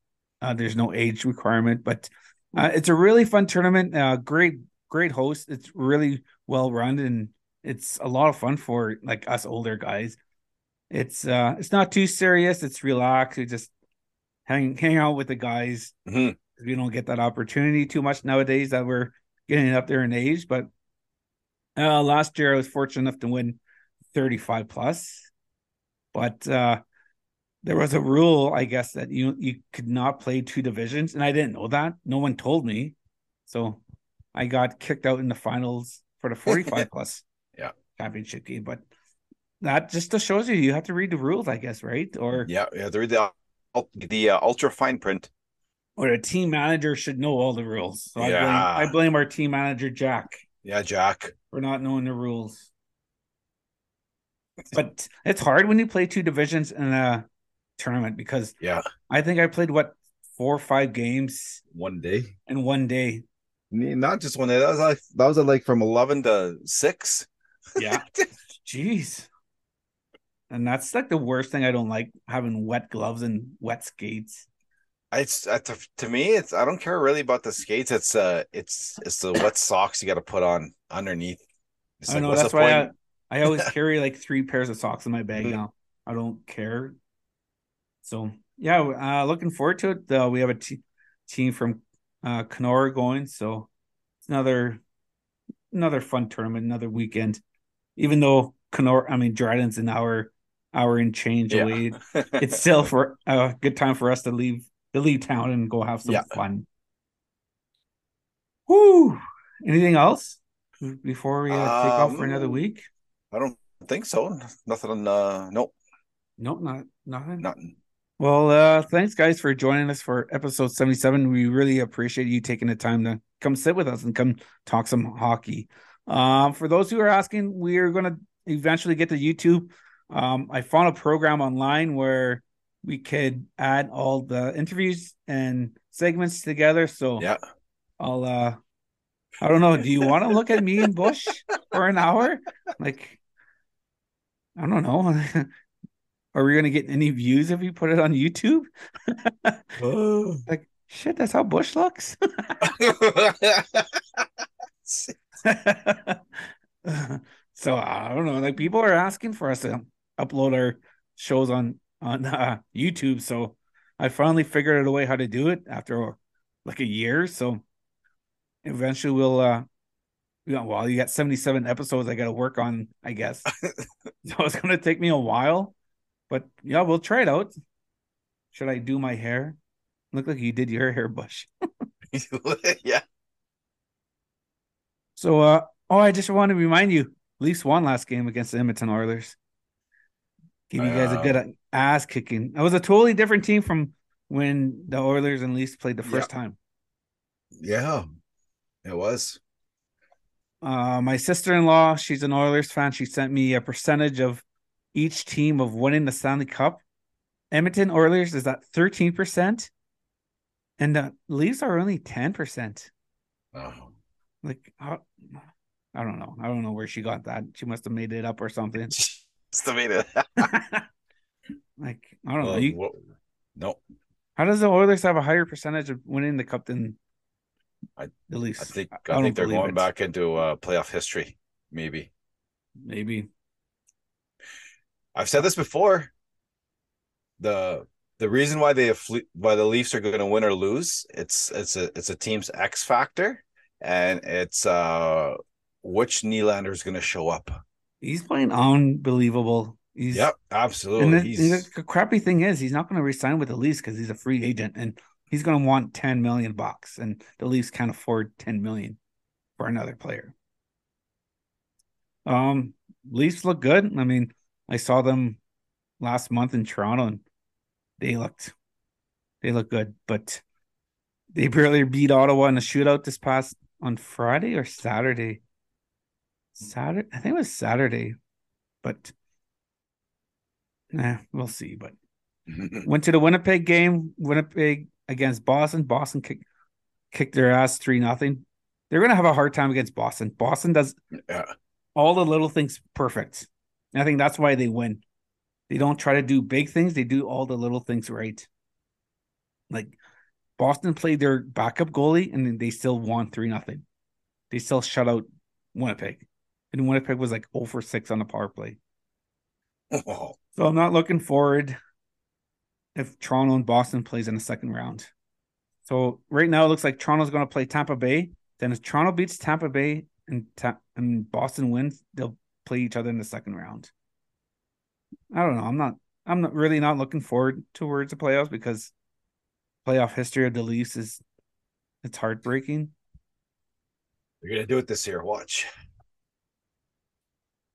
Uh there's no age requirement, but uh, it's a really fun tournament. Uh great great host. It's really well run and it's a lot of fun for like us older guys. It's uh it's not too serious. It's relaxed. We just hang hang out with the guys. Mm-hmm. We don't get that opportunity too much nowadays that we're getting up there in age. But uh last year I was fortunate enough to win 35 plus. But uh there was a rule, I guess, that you you could not play two divisions, and I didn't know that. No one told me, so I got kicked out in the finals for the 45 plus yeah championship game. But that just shows you you have to read the rules, I guess, right? Or yeah, you have to read the the uh, ultra fine print. Or a team manager should know all the rules. So yeah. I blame, I blame our team manager Jack. Yeah, Jack for not knowing the rules. But it's hard when you play two divisions in a tournament because yeah, I think I played what four or five games one day in one day. Not just one day. That was like that was like from eleven to six. Yeah. Jeez. And that's like the worst thing I don't like having wet gloves and wet skates. It's uh, to, to me, it's I don't care really about the skates. It's uh, it's it's the wet socks you got to put on underneath. It's I like, know that's why I, I always carry like three pairs of socks in my bag mm-hmm. now. I don't care. So yeah, uh, looking forward to it. We have a t- team from uh, Kenora going. So it's another another fun tournament, another weekend. Even though Kenora, I mean Dryden's an hour hour and change yeah. away, it's still for a good time for us to leave to leave town and go have some yeah. fun. Whoo! Anything else before we uh, take um, off for another um, week? I don't think so. Nothing. Uh, nope. Nope. Not nothing. Nothing. Well, uh, thanks guys for joining us for episode 77. We really appreciate you taking the time to come sit with us and come talk some hockey. Um, for those who are asking, we are going to eventually get to YouTube. Um, I found a program online where we could add all the interviews and segments together. So Yeah. I'll uh I don't know. Do you want to look at me and Bush for an hour? Like I don't know. Are we gonna get any views if we put it on YouTube? like shit, that's how Bush looks. so I don't know. Like people are asking for us to upload our shows on on uh, YouTube. So I finally figured out a way how to do it after like a year. So eventually we'll uh yeah, well, you got 77 episodes I got to work on, I guess. so it's going to take me a while, but yeah, we'll try it out. Should I do my hair? Look like you did your hair, Bush. yeah. So, uh, oh, I just want to remind you, Leafs won last game against the Edmonton Oilers. Give you guys a good Uh, ass kicking. It was a totally different team from when the Oilers and Leafs played the first time. Yeah. It was. Uh, my sister in law, she's an Oilers fan. She sent me a percentage of each team of winning the Stanley Cup. Edmonton Oilers is at 13%, and the Leafs are only 10%. Oh. Like, how, I don't know. I don't know where she got that. She must have made it up or something. Estimated. like, I don't know. Uh, You, no, how does the Oilers have a higher percentage of winning the cup than I- the Leafs? I think I I, think they're going it. back into uh, playoff history. Maybe Maybe. I've said this before. The the reason why they why the Leafs are going to win or lose it's it's a it's a team's X factor, and it's uh which Nylander is going to show up. He's playing unbelievable. He's Yep, And absolutely. the, He's the crappy thing is, he's not going to resign with the Leafs because he's a free agent, and he's going to want ten million bucks, and the Leafs can't afford ten million for another player. Um, Leafs look good. I mean, I saw them last month in Toronto, and they looked, they look good, but they barely beat Ottawa in a shootout this past on Friday or Saturday. Saturday, I think it was Saturday, but nah, we'll see. But went to the Winnipeg game. Winnipeg against Boston. Boston kicked kicked their ass three nothing. They're gonna have a hard time against Boston. Boston does yeah. all the little things perfect. And I think that's why they win. They don't try to do big things, they do all the little things right. Like Boston played their backup goalie and then they still won 3 nothing. They still shut out Winnipeg. And Winnipeg was like 0 for 6 on the power play. Oh, So I'm not looking forward if Toronto and Boston plays in the second round. So right now it looks like Toronto's going to play Tampa Bay. Then if Toronto beats Tampa Bay and Ta- and Boston wins, they'll play each other in the second round. I don't know. I'm not. I'm not really not looking forward towards the playoffs because playoff history of the Leafs is it's heartbreaking. they're going to do it this year. Watch.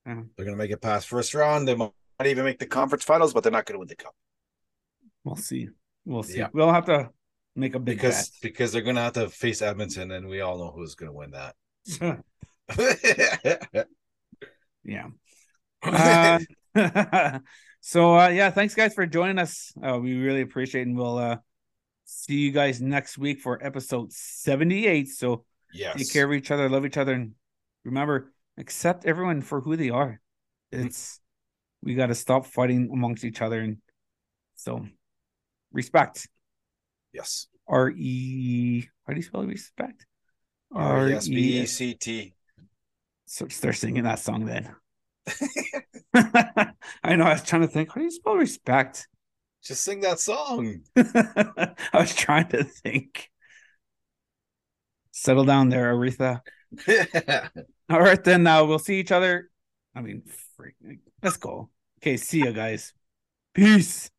Yeah. They're going to make it past first round. They might even make the conference finals, but they're not going to win the cup We'll see. We'll see. Yeah. We'll have to make a big because because they're going to have to face Edmonton, and we all know who's going to win that. yeah. Uh, so uh, yeah, thanks guys for joining us. Uh, we really appreciate it, and we'll uh, see you guys next week for episode 78. So yes. take care of each other, love each other, and remember, accept everyone for who they are. It's we got to stop fighting amongst each other, and so respect. Yes. R E. How do you spell respect? R E S B E C T. So start singing that song then. I know. I was trying to think. How do you spell respect? Just sing that song. I was trying to think. Settle down there, Aretha. All right, then. Now we'll see each other. I mean, freak. Let's go. Okay, see you guys. Peace.